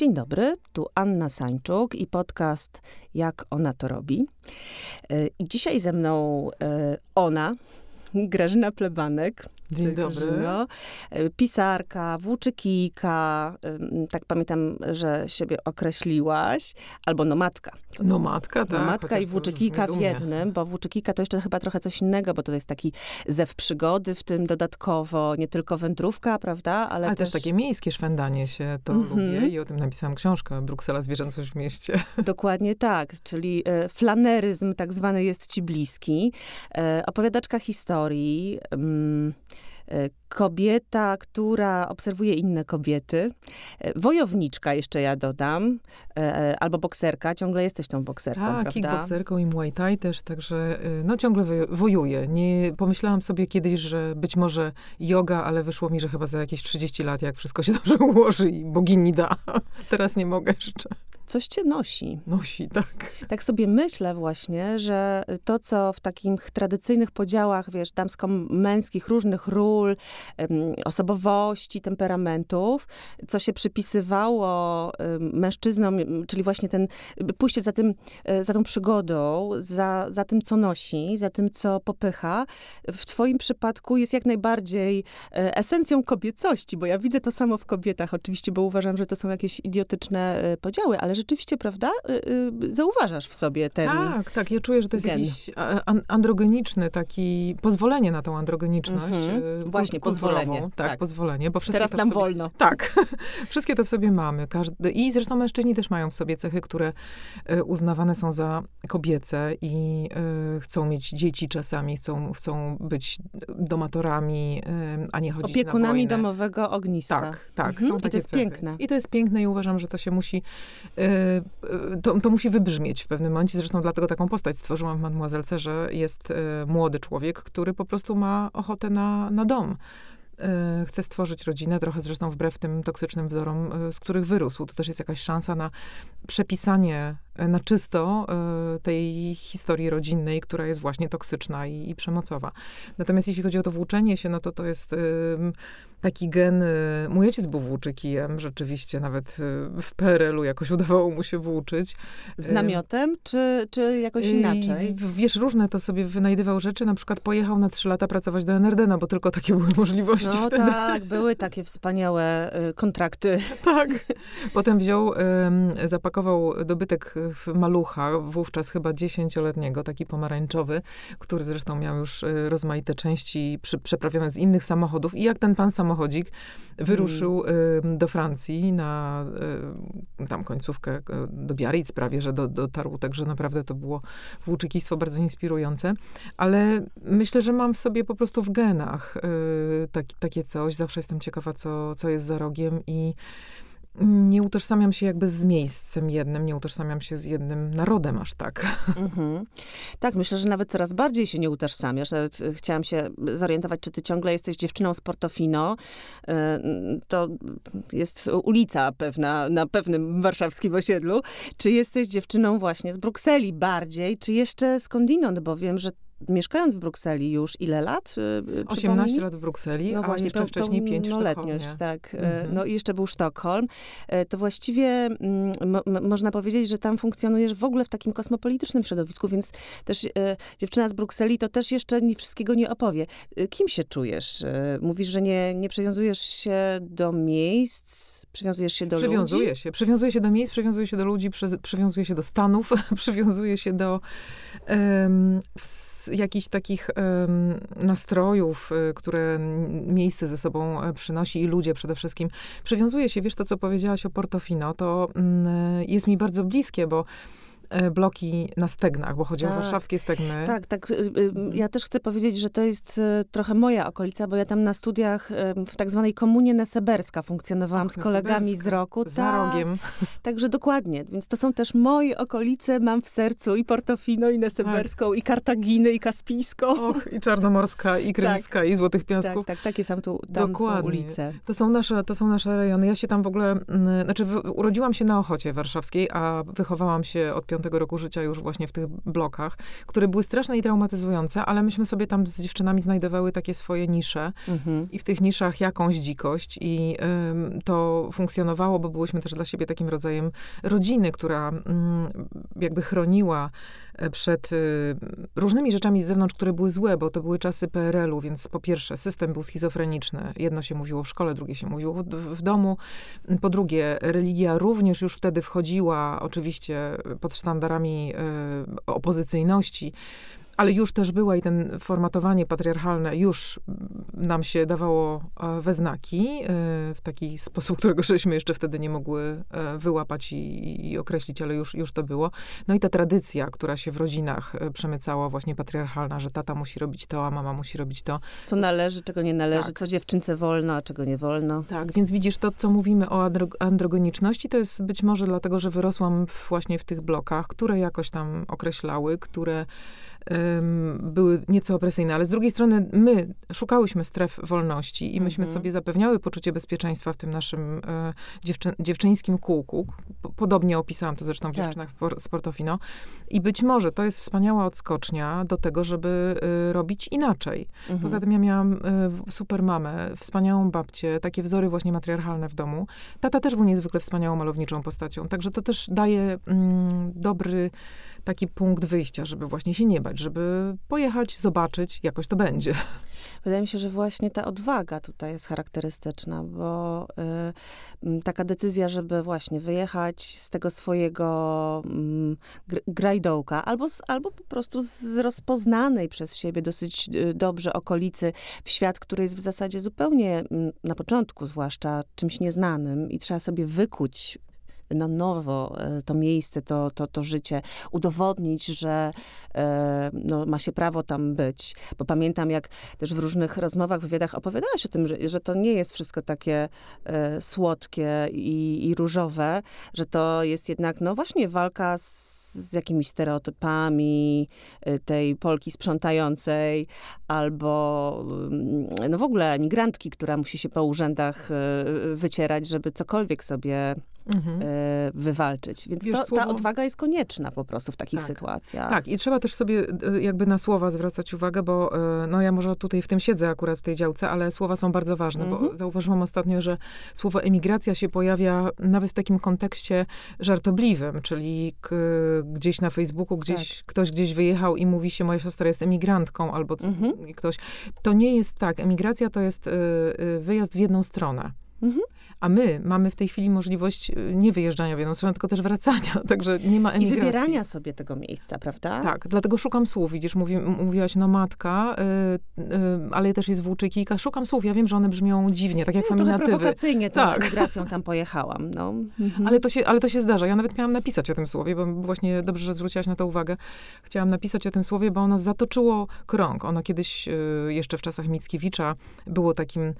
Dzień dobry, tu Anna Sańczuk i podcast Jak ona to robi. E, I dzisiaj ze mną e, ona, Grażyna Plebanek. Dzień dobry. Grażyno. E, Pisarka, włóczykijka, ym, tak pamiętam, że siebie określiłaś, albo nomadka. Nomadka, tak. Nomadka i włóczykijka w jednym, bo włóczykijka to jeszcze chyba trochę coś innego, bo to jest taki zew przygody, w tym dodatkowo nie tylko wędrówka, prawda, ale, Ale też takie miejskie szwendanie się, to Mhm. lubię i o tym napisałam książkę, Bruksela Zwierzęcość w mieście. Dokładnie tak, czyli e, flaneryzm tak zwany jest ci bliski. E, opowiadaczka historii, mm, e, kobieta, która obserwuje inne kobiety, e, wojowniczka jeszcze ja dodam, e, e, albo bokserka, ciągle jesteś tą bokserką, Tak, prawda? kickboxerką i muay thai też, także y, no ciągle woju- wojuję. Nie, pomyślałam sobie kiedyś, że być może yoga, ale wyszło mi, że chyba za jakieś 30 lat, jak wszystko się dobrze ułoży i bogini da. Teraz nie mogę jeszcze. Coś cię nosi. Nosi, tak. Tak sobie myślę właśnie, że to, co w takich tradycyjnych podziałach, wiesz, damsko-męskich, różnych ról, osobowości, temperamentów, co się przypisywało mężczyznom, czyli właśnie ten pójście za, tym, e, za tą przygodą, za, za tym, co nosi, za tym, co popycha, w twoim przypadku jest jak najbardziej e, esencją kobiecości, bo ja widzę to samo w kobietach, oczywiście, bo uważam, że to są jakieś idiotyczne e, podziały, ale rzeczywiście, prawda, zauważasz w sobie ten... Tak, tak. Ja czuję, że to jest gen. jakiś androgeniczny taki, pozwolenie na tą androgeniczność. Mhm. Właśnie. Pozwolenie, Tak, tak. pozwolenie, bo wszystkie Teraz nam sobie, wolno. Tak, wszystkie to w sobie mamy. Każdy, I zresztą mężczyźni też mają w sobie cechy, które e, uznawane są za kobiece i e, chcą mieć dzieci czasami, chcą, chcą być domatorami, e, a nie chodzić Opiekunami na wojnę. domowego ogniska. Tak, tak. Mhm. Są I takie to jest cechy. piękne. I to jest piękne i uważam, że to się musi, to, to musi wybrzmieć w pewnym momencie. Zresztą dlatego taką postać stworzyłam w Mademoiselce, że jest młody człowiek, który po prostu ma ochotę na, na dom. E, Chce stworzyć rodzinę, trochę zresztą wbrew tym toksycznym wzorom, e, z których wyrósł. To też jest jakaś szansa na przepisanie e, na czysto tej historii rodzinnej, która jest właśnie toksyczna i, i przemocowa. Natomiast jeśli chodzi o to włóczenie się, no to to jest taki gen. y, Mój ojciec był włóczykijem, rzeczywiście, nawet y, w PRL-u jakoś udawało mu się włóczyć. Z namiotem, czy, czy jakoś inaczej? I, wiesz, różne to sobie wynajdywał rzeczy. Na przykład pojechał na trzy lata pracować do NRD, no bo tylko takie były możliwości No wtedy. tak, były takie wspaniałe y, kontrakty. Tak. Potem wziął, zapakował dobytek w malucha, wówczas chyba dziesięcioletniego, taki pomarańczowy, który zresztą miał już rozmaite części przy, przeprawione z innych samochodów. I jak ten pan samochodzik wyruszył em, do Francji na tam końcówkę e, do Biarritz prawie, że do, dotarł, także naprawdę to było włóczykistwo bardzo inspirujące. Ale myślę, że mam w sobie po prostu w genach e, taki, takie coś. Zawsze jestem ciekawa, co, co jest za rogiem i nie utożsamiam się jakby z miejscem jednym, nie utożsamiam się z jednym narodem aż tak. Mhm. Tak, myślę, że nawet coraz bardziej się nie utożsamiasz. Nawet y, chciałam się zorientować, czy ty ciągle jesteś dziewczyną z Portofino. Y, To jest ulica pewna na pewnym warszawskim osiedlu. Czy jesteś dziewczyną właśnie z Brukseli bardziej, czy jeszcze skądinąd? Bo wiem, że mieszkając w Brukseli już ile lat? Y, y, 18 przypomnij? lat w Brukseli, No a właśnie, jeszcze wcześniej tą 5 w Sztokholmie. tak. Mhm. No i jeszcze był Sztokholm. To właściwie mm, mo, można powiedzieć, że tam funkcjonujesz w ogóle w takim kosmopolitycznym środowisku, więc też e, dziewczyna z Brukseli to też jeszcze nie, wszystkiego nie opowie. Kim się czujesz? Mówisz, że nie, nie przywiązujesz się do miejsc, przywiązujesz się do Przywiązuje ludzi? się. Przywiązuje się do miejsc, przywiązuje się do ludzi, przy, przywiązuje się do Stanów, przywiązuje się do em, ws- jakichś takich nastrojów, y, które miejsce ze sobą e, przynosi i ludzie przede wszystkim. Przywiązuje się, wiesz, to co powiedziałaś o Portofino, to mm, jest mi bardzo bliskie, bo bloki na stegnach, bo chodzi Tak. o warszawskie stegny. Tak, tak. y, y, Ja też chcę powiedzieć, że to jest y, trochę moja okolica, bo ja tam na studiach w tak zwanej komunie neseberska funkcjonowałam Och, z kolegami z roku. Za Tak. rogiem. Także dokładnie. Więc to są też moje okolice. Mam w sercu i Portofino, i Neseberską, i Kartaginę, i Kaspijską. Och, i Czarnomorska, i Krymska, i Złotych Piasków. Tak, tak, takie są tu tam są Dokładnie. ulice. To są, nasze, to są nasze rejony. Ja się tam w ogóle, znaczy urodziłam się na Ochocie Warszawskiej, a wychowałam się od 5 piątego roku życia już właśnie w tych blokach, które były straszne i traumatyzujące, ale myśmy sobie tam z dziewczynami znajdowały takie swoje nisze mhm. i w tych niszach jakąś dzikość i to funkcjonowało, bo byłyśmy też dla siebie takim rodzajem rodziny, która mm, jakby chroniła przed y, różnymi rzeczami z zewnątrz, które były złe, bo to były czasy PRL-u, więc po pierwsze system był schizofreniczny. Jedno się mówiło w szkole, drugie się mówiło w, w domu. Po drugie, religia również już wtedy wchodziła oczywiście pod sztandarami y, opozycyjności ale już też była i ten formatowanie patriarchalne już nam się dawało e, we znaki e, w taki sposób, którego żeśmy jeszcze wtedy nie mogły e, wyłapać i, i, określić, ale już, już to było. No i ta tradycja, która się w rodzinach przemycała, właśnie patriarchalna, że tata musi robić to, a mama musi robić to. Co należy, czego nie należy, tak. co dziewczynce wolno, a czego nie wolno. Tak, więc widzisz, to co mówimy o andro androgeniczności, to jest być może dlatego, że wyrosłam właśnie w tych blokach, które jakoś tam określały, które były nieco opresyjne, ale z drugiej strony my szukałyśmy stref wolności i myśmy mhm. sobie zapewniały poczucie bezpieczeństwa w tym naszym e, dziewczę, dziewczyńskim kółku. Podobnie opisałam to zresztą w tak. dziewczynach Sportofino. I być może to jest wspaniała odskocznia do tego, żeby y, robić inaczej. Mhm. Poza tym ja miałam y, super mamę, wspaniałą babcię, takie wzory właśnie matriarchalne w domu. Tata też był niezwykle wspaniałą malowniczą postacią, także to też daje mm, dobry taki punkt wyjścia, żeby właśnie się nie bać, żeby pojechać, zobaczyć, jakoś to będzie. Wydaje mi się, że właśnie ta odwaga tutaj jest charakterystyczna, bo y, taka decyzja, żeby właśnie wyjechać z tego swojego y, grajdołka, albo, z, albo po prostu z rozpoznanej przez siebie dosyć y, dobrze okolicy w świat, który jest w zasadzie zupełnie, na początku zwłaszcza, czymś nieznanym i trzeba sobie wykuć na nowo e, to miejsce, to, to, to życie, udowodnić, że e, no, ma się prawo tam być. Bo pamiętam, jak też w różnych rozmowach, wywiadach opowiadałaś o tym, że, że to nie jest wszystko takie e, słodkie i, i różowe, że to jest jednak, no właśnie, walka z, z jakimiś stereotypami tej Polki sprzątającej, albo mm, no w ogóle migrantki, która musi się po urzędach wycierać, żeby cokolwiek sobie mhm. Wywalczyć. Więc to, słowo... ta odwaga jest konieczna po prostu w takich tak. sytuacjach. Tak, i trzeba też sobie jakby na słowa zwracać uwagę, bo no ja może tutaj w tym siedzę akurat w tej działce, ale słowa są bardzo ważne, mhm. bo zauważyłam ostatnio, że słowo emigracja się pojawia nawet w takim kontekście żartobliwym, czyli gdzieś na Facebooku, gdzieś tak. ktoś gdzieś wyjechał i mówi się, moja siostra jest emigrantką, albo mhm. ktoś. To nie jest tak. Emigracja to jest y, y, wyjazd w jedną stronę. Mhm. A my mamy w tej chwili możliwość y, nie wyjeżdżania w jedną stronę, tylko też wracania, także nie ma emigracji. I wybierania sobie tego miejsca, prawda? Tak, dlatego szukam słów. Widzisz, mówi, mówiłaś, no matka, y, y, ale też jest włóczykika. Szukam słów. Ja wiem, że one brzmią dziwnie, tak jak no, feminatywy. prowokacyjnie tą tak. emigracją tam pojechałam. No. Mhm. Ale, to się, ale to się zdarza. Ja nawet miałam napisać o tym słowie, bo właśnie dobrze, że zwróciłaś na to uwagę. Chciałam napisać o tym słowie, bo ono zatoczyło krąg. Ono kiedyś, y, jeszcze w czasach Mickiewicza, było takim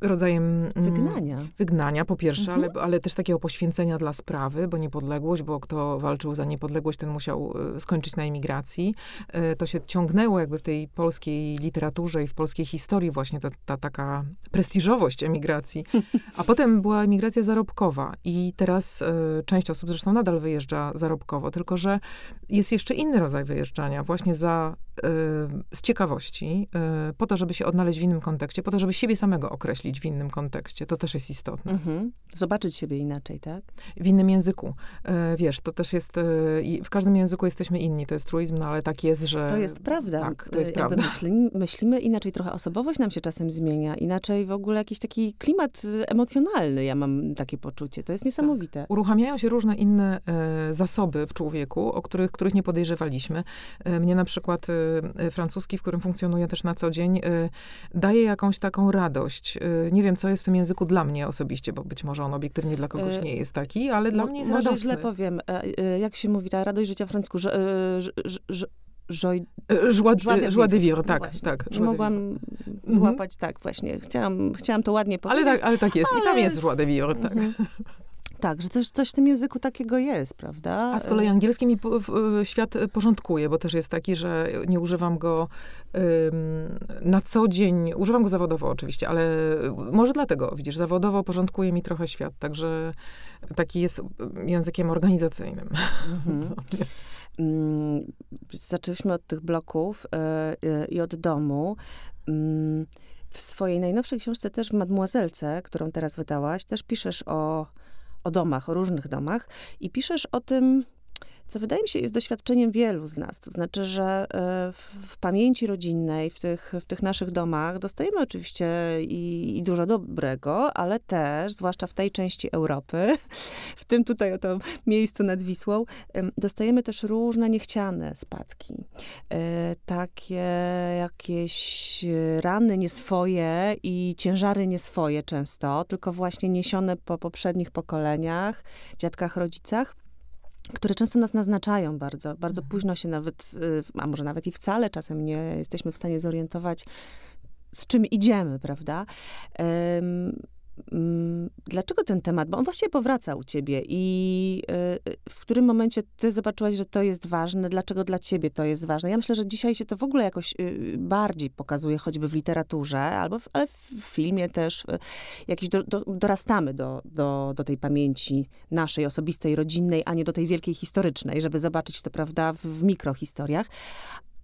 rodzajem mm, wygnania. Wygnania po pierwsze, mhm. ale, ale też takiego poświęcenia dla sprawy, bo niepodległość, bo kto walczył za niepodległość, ten musiał e, skończyć na emigracji. E, to się ciągnęło jakby w tej polskiej literaturze i w polskiej historii właśnie ta, ta taka prestiżowość emigracji. A potem była emigracja zarobkowa i teraz e, część osób zresztą nadal wyjeżdża zarobkowo, tylko że jest jeszcze inny rodzaj wyjeżdżania, właśnie za z ciekawości, po to, żeby się odnaleźć w innym kontekście, po to, żeby siebie samego określić w innym kontekście. To też jest istotne. Mhm. Zobaczyć siebie inaczej, tak? W innym języku. Wiesz, to też jest, w każdym języku jesteśmy inni, to jest truizm, no ale tak jest, że... To jest prawda. Tak, to jest prawda. Myślimy, myślimy inaczej, trochę osobowość nam się czasem zmienia, inaczej w ogóle jakiś taki klimat emocjonalny, ja mam takie poczucie. To jest niesamowite. Tak. Uruchamiają się różne inne zasoby w człowieku, o których, których nie podejrzewaliśmy. mnie na przykład Y, francuski, w którym funkcjonuję też na co dzień, y, daje jakąś taką radość. Y, nie wiem, co jest w tym języku dla mnie osobiście, bo być może on obiektywnie dla kogoś nie jest taki, ale dla mnie jest może radosny. źle powiem. E, e, jak się mówi, ta radość życia w francusku, że, że, że joie, de, joie de vivre, tak, no tak. Nie mogłam złapać, tak, właśnie. Chciałam, chciałam to ładnie powiedzieć. Ale tak, ale tak jest. Ale... I tam jest joie de vivre, tak. Mhm. Tak, że coś, coś w tym języku takiego jest, prawda? A z kolei angielski mi świat porządkuje, bo też jest taki, że nie używam go na co dzień, używam go zawodowo oczywiście, ale może dlatego, widzisz, zawodowo porządkuje mi trochę świat, także taki jest językiem organizacyjnym. Mhm. Mm, zaczęliśmy od tych bloków i od domu. Mm, w swojej najnowszej książce, też w Mademoiselce, którą teraz wydałaś, też piszesz o, o domach, o różnych domach i piszesz o tym, co wydaje mi się jest doświadczeniem wielu z nas. To znaczy, że e, w pamięci rodzinnej, w tych, w tych naszych domach dostajemy oczywiście i, i dużo dobrego, ale też, zwłaszcza w tej części Europy, w tym tutaj oto miejscu nad Wisłą, dostajemy też różne niechciane spadki. E, takie jakieś rany nieswoje i ciężary nieswoje często, tylko właśnie niesione po poprzednich pokoleniach, dziadkach, rodzicach które często nas naznaczają bardzo. Bardzo mhm. późno się nawet, y, a może nawet i wcale czasem nie jesteśmy w stanie zorientować, z czym idziemy, prawda? Mm, dlaczego ten temat? Bo on właśnie powraca u ciebie i y, y, w którym momencie ty zobaczyłaś, że to jest ważne? Dlaczego dla ciebie to jest ważne? Ja myślę, że dzisiaj się to w ogóle jakoś y, bardziej pokazuje, choćby w literaturze, albo w, ale w filmie też. Jakiś do, do, dorastamy do, do, do tej pamięci naszej, osobistej, rodzinnej, a nie do tej wielkiej historycznej, żeby zobaczyć to, prawda, w, w mikrohistoriach.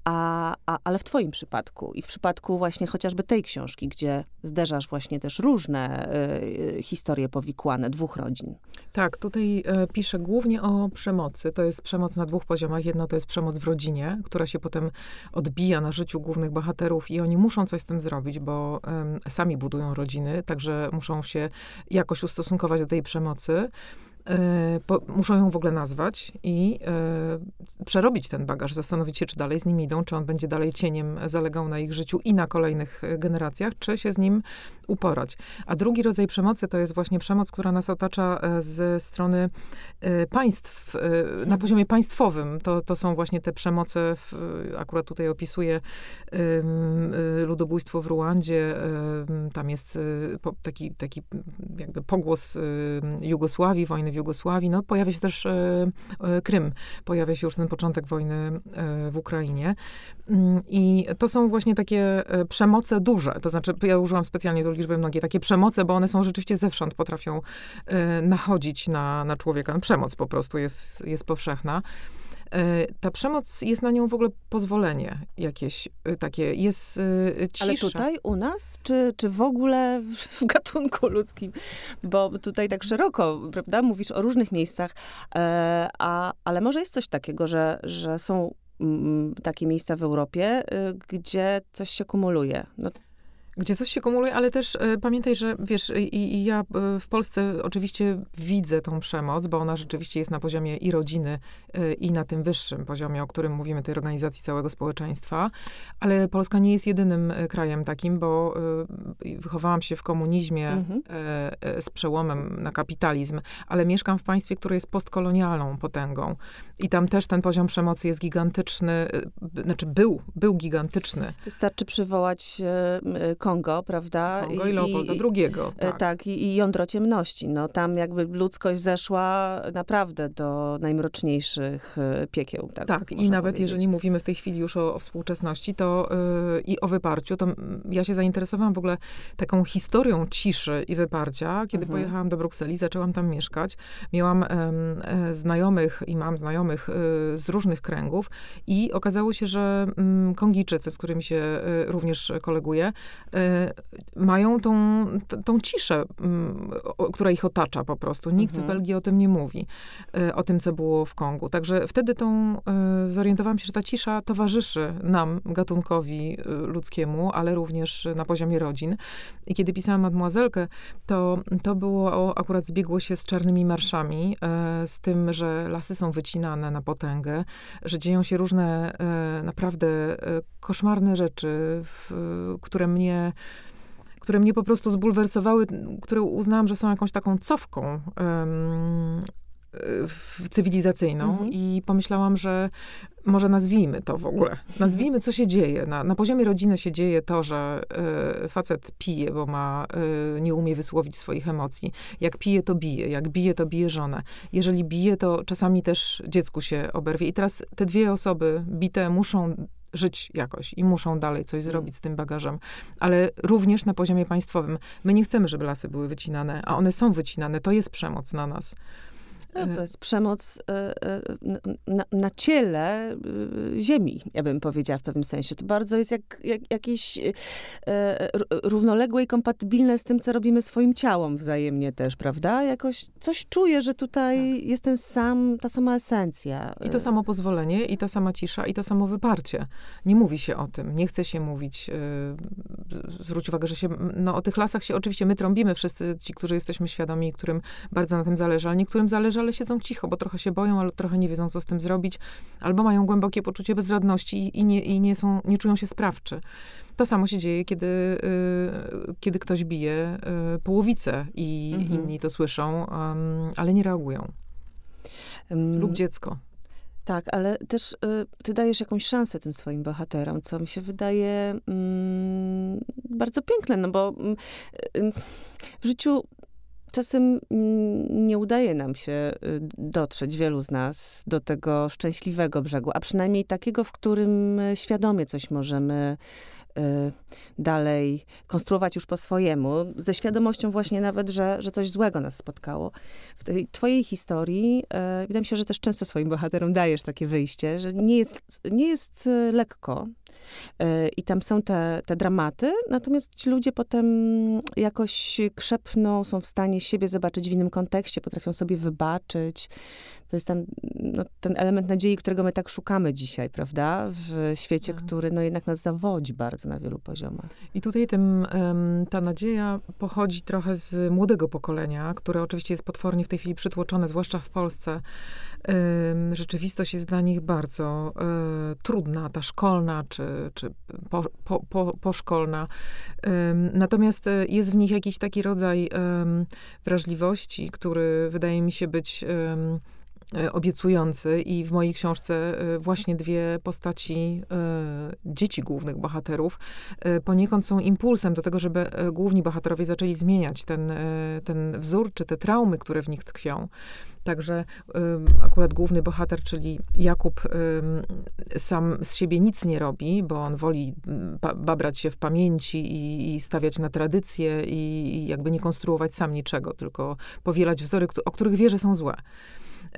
A, a, ale w twoim przypadku i w przypadku właśnie chociażby tej książki, gdzie zderzasz właśnie też różne y, historie powikłane dwóch rodzin. Tak, tutaj y, piszę głównie o przemocy. To jest przemoc na dwóch poziomach. Jedno to jest przemoc w rodzinie, która się potem odbija na życiu głównych bohaterów i oni muszą coś z tym zrobić, bo y, sami budują rodziny, także muszą się jakoś ustosunkować do tej przemocy. E, po, muszą ją w ogóle nazwać i e, przerobić ten bagaż, zastanowić się, czy dalej z nim idą, czy on będzie dalej cieniem zalegał na ich życiu i na kolejnych e, generacjach, czy się z nim uporać. A drugi rodzaj przemocy to jest właśnie przemoc, która nas otacza ze strony państw, na poziomie państwowym. To, to są właśnie te przemoce, w, akurat tutaj opisuję ludobójstwo w Ruandzie, tam jest taki, taki jakby pogłos Jugosławii, wojny w Jugosławii. No, pojawia się też e, e, Krym, pojawia się już ten początek wojny e, w Ukrainie. Mm, I to są właśnie takie przemoce duże. To znaczy, ja użyłam specjalnie do liczby mnogie takie przemoce, bo one są rzeczywiście zewsząd, potrafią nachodzić na, na człowieka. Przemoc po prostu jest, jest powszechna. E, ta przemoc, jest na nią w ogóle pozwolenie jakieś e, takie, jest e, cisza. Ale tutaj u nas, czy, czy w ogóle w gatunku ludzkim? Bo tutaj tak szeroko, prawda, mówisz o różnych miejscach, a, ale może jest coś takiego, że, że są mm, takie miejsca w Europie, gdzie coś się kumuluje. No, gdzie coś się kumuluje, ale też y, pamiętaj, że wiesz, i, i ja y, w Polsce oczywiście widzę tą przemoc, bo ona rzeczywiście jest na poziomie i rodziny, y, i na tym wyższym poziomie, o którym mówimy, tej organizacji całego społeczeństwa. Ale Polska nie jest jedynym krajem takim, bo wychowałam się w komunizmie mhm. z przełomem na kapitalizm, ale mieszkam w państwie, które jest postkolonialną potęgą. I tam też ten poziom przemocy jest gigantyczny, znaczy był, był gigantyczny. Wystarczy przywołać Kongo, prawda? Kongo i, i Leopolda II. E, tak, tak i, i jądro ciemności. No, tam jakby ludzkość zeszła naprawdę do najmroczniejszych e, piekieł. Tak, tak i nawet powiedzieć. jeżeli mówimy w tej chwili już o, o współczesności to yy, i o wyparciu, to ja się zainteresowałam w ogóle taką historią ciszy i wyparcia. Kiedy mhm. pojechałam do Brukseli, zaczęłam tam mieszkać. Miałam yy, znajomych i mam znajomych yy, z różnych kręgów i okazało się, że mm, Kongijczycy, z którymi się również koleguję, mają tą, tą ciszę, mm, która ich otacza po prostu. Nikt mhm. w Belgii o tym nie mówi, y, o tym, co było w Kongu. Także wtedy tą, y, zorientowałam się, że ta cisza towarzyszy nam, gatunkowi ludzkiemu, ale również na poziomie rodzin. I kiedy pisałam Mademoiselkę, to, to było akurat zbiegło się z czarnymi marszami, z tym, że lasy są wycinane na potęgę, że dzieją się różne naprawdę koszmarne rzeczy, które mnie które mnie po prostu zbulwersowały, które uznałam, że są jakąś taką cofką um, cywilizacyjną mhm. i pomyślałam, że może nazwijmy to w ogóle. Nazwijmy, co się dzieje. Na, na poziomie rodziny się dzieje to, że y, facet pije, bo ma, y, nie umie wysłowić swoich emocji. Jak pije, to bije. Jak bije, to bije żonę. Jeżeli bije, to czasami też dziecku się oberwie. I teraz te dwie osoby bite muszą żyć jakoś i muszą dalej coś mm. zrobić z tym bagażem. Ale również na poziomie państwowym. My nie chcemy, żeby lasy były wycinane, a one są wycinane. To jest przemoc na nas. No, to jest przemoc na, na, ciele ziemi, ja bym powiedziała w pewnym sensie. To bardzo jest jak, jak jakieś równoległe i kompatybilne z tym, co robimy swoim ciałom wzajemnie też, prawda? Jakoś coś czuję, że tutaj tak. jest ten sam, ta sama esencja. I to samo pozwolenie, i ta sama cisza, i to samo wyparcie. Nie mówi się o tym, nie chce się mówić. Zwróć uwagę, że się, no o tych lasach się oczywiście my trąbimy wszyscy, ci, którzy jesteśmy świadomi, którym bardzo na tym zależy, ale niektórym zależy, ale siedzą cicho, bo trochę się boją, ale trochę nie wiedzą, co z tym zrobić, albo mają głębokie poczucie bezradności i nie, i nie, są, nie czują się sprawczy. To samo się dzieje, kiedy, y, kiedy ktoś bije y, połowicę i mhm. inni to słyszą, um, ale nie reagują. Um, Lub dziecko. Tak, ale też y, ty dajesz jakąś szansę tym swoim bohaterom, co mi się wydaje mm, bardzo piękne, no bo mm, y, w życiu czasem mm, nie udaje nam się y, dotrzeć, wielu z nas, do tego szczęśliwego brzegu, a przynajmniej takiego, w którym świadomie coś możemy Y, dalej konstruować już po swojemu, ze świadomością właśnie nawet, że, że coś złego nas spotkało. W tej twojej historii y, wydaje mi się, że też często swoim bohaterom dajesz takie wyjście, że nie jest, nie jest y, lekko, i tam są te, te dramaty, natomiast ci ludzie potem jakoś krzepną, są w stanie siebie zobaczyć w innym kontekście, potrafią sobie wybaczyć. To jest tam no, ten element nadziei, którego my tak szukamy dzisiaj, prawda? W świecie, tak. który no, jednak nas zawodzi bardzo na wielu poziomach. I tutaj tym, ta nadzieja pochodzi trochę z młodego pokolenia, które oczywiście jest potwornie w tej chwili przytłoczone, zwłaszcza w Polsce. Rzeczywistość jest dla nich bardzo e, trudna, ta szkolna czy, czy po, po, po, poszkolna. Natomiast e, jest w nich jakiś taki rodzaj wrażliwości, który wydaje mi się być obiecujący i w mojej książce e, właśnie dwie postaci e, dzieci głównych bohaterów poniekąd są impulsem do tego, żeby główni bohaterowie zaczęli zmieniać ten, ten wzór, czy te traumy, które w nich tkwią. Także akurat główny bohater, czyli Jakub, sam z siebie nic nie robi, bo on woli babrać się w pamięci i, i stawiać na tradycje i, i jakby nie konstruować sam niczego, tylko powielać wzory, o których wie, że są złe.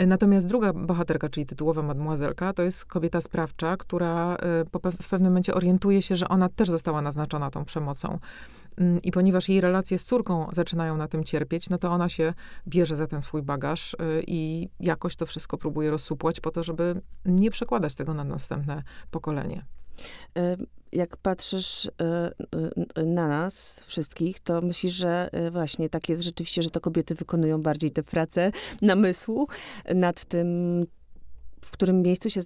Natomiast druga bohaterka, czyli tytułowa mademoiselka, to jest kobieta sprawcza, która e, w pewnym momencie orientuje się, że ona też została naznaczona tą przemocą. Mm, I ponieważ jej relacje z córką zaczynają na tym cierpieć, no to ona się bierze za ten swój bagaż e, i jakoś to wszystko próbuje rozsupłać po to, żeby nie przekładać tego na następne pokolenie. E, jak patrzysz e, e, na nas wszystkich, to myślisz, że właśnie tak jest rzeczywiście, że to kobiety wykonują bardziej tę pracę namysłu nad tym, w którym miejscu się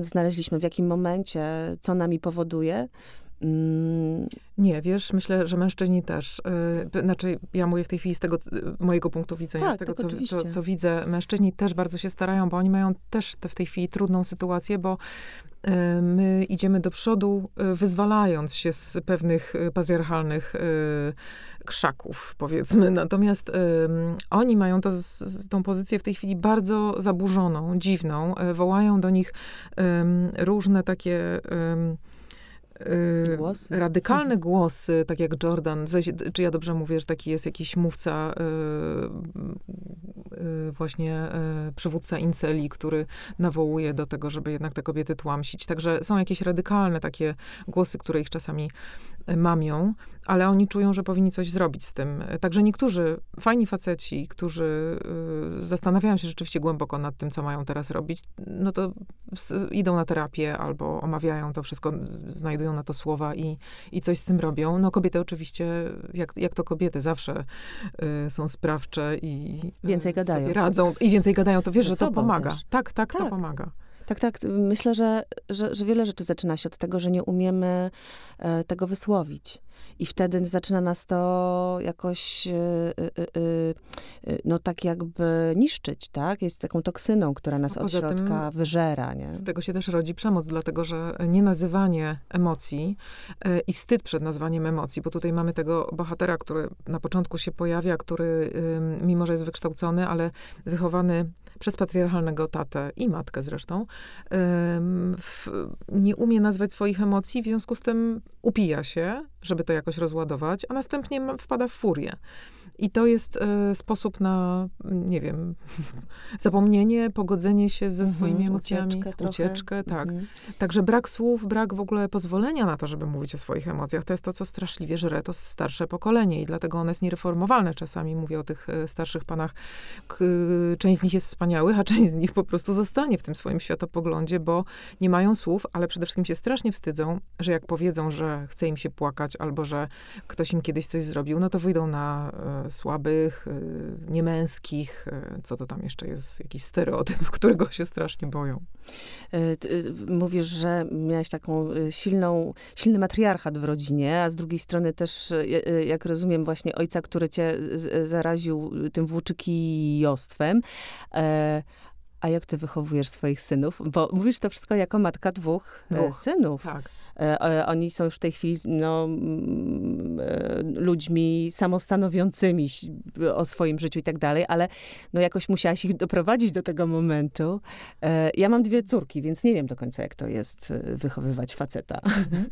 znaleźliśmy, w jakim momencie, co nami powoduje. Mm. Nie, wiesz, myślę, że mężczyźni też. Yy, znaczy, ja mówię w tej chwili z tego mojego punktu widzenia, tak, z tego, tak, co, co, co, widzę. Mężczyźni też bardzo się starają, bo oni mają też te, w tej chwili trudną sytuację, bo my idziemy do przodu, yy, wyzwalając się z pewnych y, patriarchalnych krzaków, powiedzmy. Natomiast oni mają to, tą pozycję w tej chwili bardzo zaburzoną, dziwną. Wołają do nich różne takie Y, głosy. radykalne mhm. głosy, tak jak Jordan, czy ja dobrze mówię, że taki jest jakiś mówca, y, y, właśnie przywódca inceli, który nawołuje do tego, żeby jednak te kobiety tłamsić. Także są jakieś radykalne takie głosy, które ich czasami mamią, ale oni czują, że powinni coś zrobić z tym. Także niektórzy fajni faceci, którzy y, zastanawiają się rzeczywiście głęboko nad tym, co mają teraz robić, no to idą na terapię albo omawiają to wszystko, znajdują na to słowa i, i coś z tym robią. No kobiety oczywiście, jak, jak to kobiety, zawsze y, są sprawcze i więcej gadają. radzą i więcej gadają, to wiesz, że to pomaga. Tak, tak, tak, to pomaga. Tak, tak. Myślę, że, że, że wiele rzeczy zaczyna się od tego, że nie umiemy e, tego wysłowić. I wtedy zaczyna nas to jakoś, e, e, no tak jakby niszczyć, tak? Jest taką toksyną, która nas od środka wyżera, nie? Z tego się też rodzi przemoc, dlatego że nienazywanie emocji i wstyd przed nazwaniem emocji, bo tutaj mamy tego bohatera, który na początku się pojawia, który mimo, że jest wykształcony, ale wychowany przez patriarchalnego tatę i matkę zresztą, w, nie umie nazwać swoich emocji, w związku z tym upija się, żeby to jakoś rozładować, a następnie wpada w furię. I to jest y, sposób na, nie wiem, zapomnienie, pogodzenie się ze mhm, swoimi emocjami, ucieczkę, ucieczkę tak. Mhm. Także brak słów, brak w ogóle pozwolenia na to, żeby mówić o swoich emocjach, to jest to, co straszliwie żre to starsze pokolenie i dlatego one jest niereformowalne czasami. Mówię o tych y, starszych panach. Część z nich jest wspaniałych, a część z nich po prostu zostanie w tym swoim światopoglądzie, bo nie mają słów, ale przede wszystkim się strasznie wstydzą, że jak powiedzą, że chce im się płakać albo że ktoś im kiedyś coś zrobił, no to wyjdą na y, słabych, y, niemęskich, y, co to tam jeszcze jest, jakiś stereotyp, którego się strasznie boją. Y, mówisz, że miałeś taką silną, silny matriarchat w rodzinie, a z drugiej strony też, jak rozumiem, właśnie ojca, który cię zaraził tym włóczykijostwem. E, a jak ty wychowujesz swoich synów? Bo mówisz to wszystko jako matka dwóch, e, dwóch. synów. Tak. E, oni są już w tej chwili no, mm, e, ludźmi samostanowiącymi o swoim życiu i tak dalej, ale no, jakoś musiałaś ich doprowadzić do tego momentu. Ja mam dwie córki, więc nie wiem do końca, jak to jest wychowywać faceta. Mhm.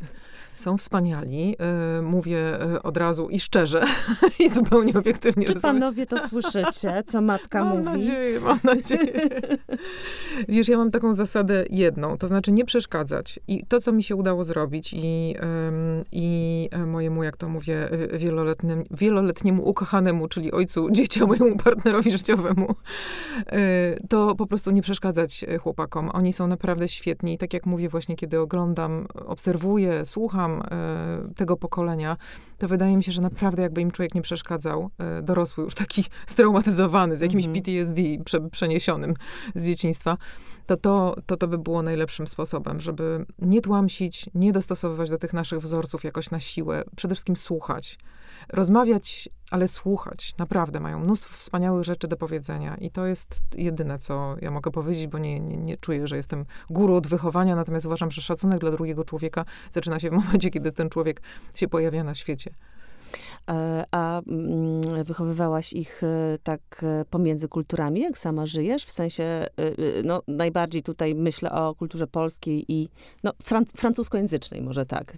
Są wspaniali. Y, mówię y, od razu i szczerze, i zupełnie obiektywnie. Czy panowie to słyszycie, co matka mam mówi? Mam nadzieję, mam nadzieję. Wiesz, ja mam taką zasadę jedną, to znaczy nie przeszkadzać. I to, co mi się udało zrobić i, i e, mojemu, jak to mówię, e, wieloletnim, wieloletniemu ukochanemu, czyli ojcu dzieciom, mojemu partnerowi życiowemu, e, to po prostu nie przeszkadzać chłopakom. Oni są naprawdę świetni. I tak jak mówię właśnie, kiedy oglądam, obserwuję, słucham, słucham e, tego pokolenia, to wydaje mi się, że naprawdę jakby im człowiek nie przeszkadzał, e, dorosły już taki straumatyzowany, z jakimś mhm. PTSD prze, przeniesionym z dzieciństwa, to to, to to by było najlepszym sposobem, żeby nie tłamsić, nie dostosowywać do tych naszych wzorców jakoś na siłę, przede wszystkim słuchać rozmawiać, ale słuchać. Naprawdę mają mnóstwo wspaniałych rzeczy do powiedzenia i to jest jedyne, co ja mogę powiedzieć, bo nie, nie, nie czuję, że jestem guru od wychowania, natomiast uważam, że szacunek dla drugiego człowieka zaczyna się w momencie, kiedy ten człowiek się pojawia na świecie. E, a mm, wychowywałaś ich e, tak e, pomiędzy kulturami, jak sama żyjesz? W sensie, no, najbardziej tutaj myślę o kulturze polskiej i no, francuskojęzycznej, może tak.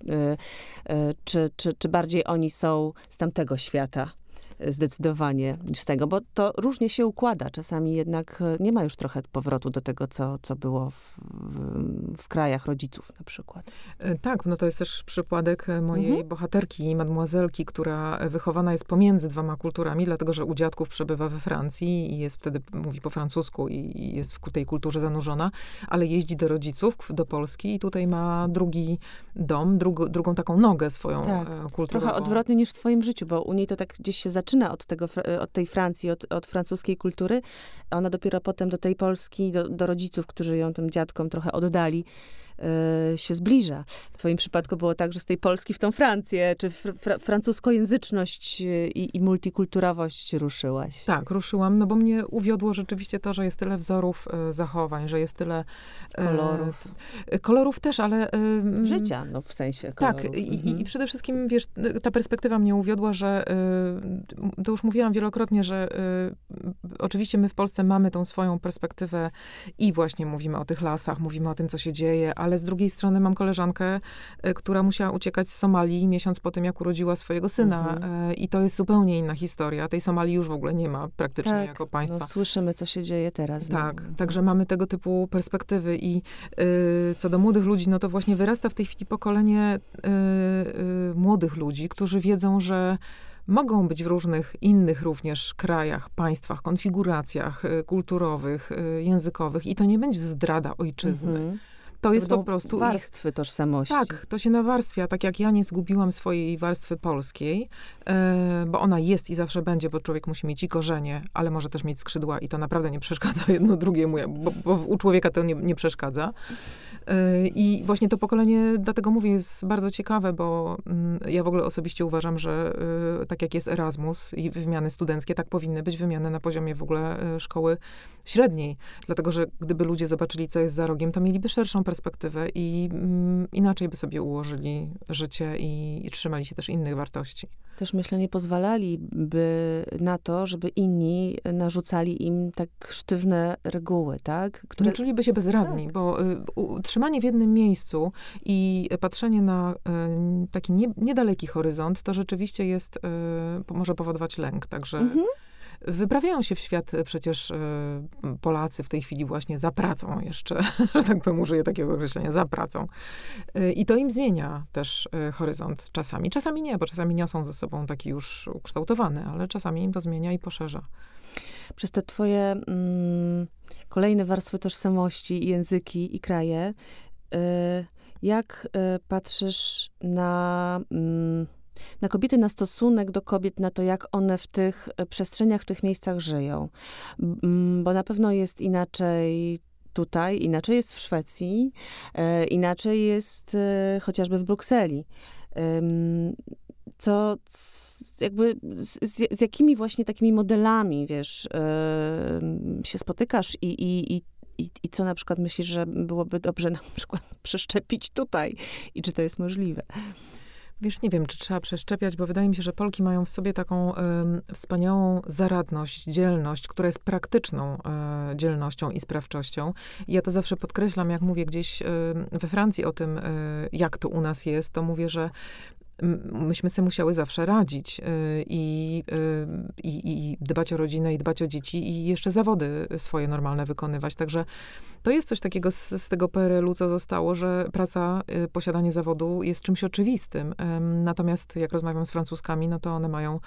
Czy, czy, czy bardziej oni są z tamtego świata? Zdecydowanie z tego, bo to różnie się układa. Czasami jednak e, nie ma już trochę powrotu do tego, co, co było w, w, w krajach rodziców na przykład. E, tak, no to jest też przypadek e, mojej mhm. bohaterki, mademoiselki, która wychowana jest pomiędzy dwoma kulturami, dlatego, że u dziadków przebywa we Francji i jest wtedy, mówi po francusku i jest w tej kulturze zanurzona, ale jeździ do rodziców, do Polski i tutaj ma drugi dom, drug, drugą taką nogę swoją tak, kulturową. Trochę odwrotnie niż w twoim życiu, bo u niej to tak gdzieś się zaczyna zaczyna od, tego, od tej Francji, od, od francuskiej kultury, ona dopiero potem do tej Polski, do, do rodziców, którzy ją tym dziadkom trochę oddali, Y, się zbliża. W twoim przypadku było tak, że z tej Polski w tą Francję, czy fr francuskojęzyczność y, i, i, multikulturowość ruszyłaś? Tak, ruszyłam, no bo mnie uwiodło rzeczywiście to, że jest tyle wzorów y, zachowań, że jest tyle... Kolorów. kolorów też, ale... Życia, no w sensie tak, kolorów. Tak, i, mhm. i, przede wszystkim, wiesz, ta perspektywa mnie uwiodła, że to już mówiłam wielokrotnie, że oczywiście my w Polsce mamy tą swoją perspektywę i właśnie mówimy o tych lasach, mówimy o tym, co się dzieje, ale ale z drugiej strony mam koleżankę, e, która musiała uciekać z Somalii miesiąc po tym, jak urodziła swojego syna. Mhm. E, I to jest zupełnie inna historia. Tej Somalii już w ogóle nie ma praktycznie tak, jako państwa. No, słyszymy, co się dzieje teraz. Tak, no. także mamy tego typu perspektywy. I y, co do młodych ludzi, no to właśnie wyrasta w tej chwili pokolenie młodych ludzi, którzy wiedzą, że mogą być w różnych innych również krajach, państwach, konfiguracjach kulturowych, językowych i to nie będzie zdrada ojczyzny. Mhm to jest po prostu... Warstwy ich... tożsamości. Tak, to się nawarstwia. Tak jak ja nie zgubiłam swojej warstwy polskiej, e, bo ona jest i zawsze będzie, bo człowiek musi mieć i korzenie, ale może też mieć skrzydła i to naprawdę nie przeszkadza jedno drugiemu, bo, bo u człowieka to nie, nie przeszkadza. E, I właśnie to pokolenie, dlatego mówię, jest bardzo ciekawe, bo mm, ja w ogóle osobiście uważam, że e, tak jak jest Erasmus i wymiany studenckie, tak powinny być wymiany na poziomie w ogóle szkoły średniej. Dlatego, że gdyby ludzie zobaczyli, co jest za rogiem, to mieliby szerszą perspektywę i mm, inaczej by sobie ułożyli życie i, i trzymali się też innych wartości. Też myślę, nie pozwalaliby na to, żeby inni narzucali im tak sztywne reguły, tak? Które... Nie czuliby się bezradni, tak. bo y, utrzymanie w jednym miejscu i patrzenie na y, taki nie, niedaleki horyzont, to rzeczywiście jest, y, może powodować lęk, także... Mhm. Wyprawiają się w świat e, przecież e, Polacy w tej chwili właśnie za pracą jeszcze, że tak powiem, użyję takiego określenia, za pracą. E, I to im zmienia też horyzont czasami. Czasami nie, bo czasami niosą ze sobą taki już ukształtowany, ale czasami im to zmienia i poszerza. Przez te twoje mm, kolejne warstwy tożsamości, języki i kraje, y, jak y, patrzysz na... Mm, na kobiety, na stosunek do kobiet, na to, jak one w tych e, przestrzeniach, w tych miejscach żyją. Bo na pewno jest inaczej tutaj, inaczej jest w Szwecji, e, inaczej jest e, chociażby w Brukseli. Co, jakby, z, z, jakimi właśnie takimi modelami, wiesz, się spotykasz i, i, i i, I co na przykład myślisz, że byłoby dobrze na przykład przeszczepić tutaj? I czy to jest możliwe? Wiesz, nie wiem, czy trzeba przeszczepiać, bo wydaje mi się, że Polki mają w sobie taką y, wspaniałą zaradność, dzielność, która jest praktyczną y, dzielnością i sprawczością. I ja to zawsze podkreślam, jak mówię gdzieś y, we Francji o tym, jak to u nas jest, to mówię, że myśmy sobie musiały zawsze radzić y, i, y, i, i, dbać o rodzinę, i dbać o dzieci, i jeszcze zawody swoje normalne wykonywać. Także to jest coś takiego z, z tego PRL-u, co zostało, że praca, y, posiadanie zawodu jest czymś oczywistym. Natomiast jak rozmawiam z francuskami, no to one mają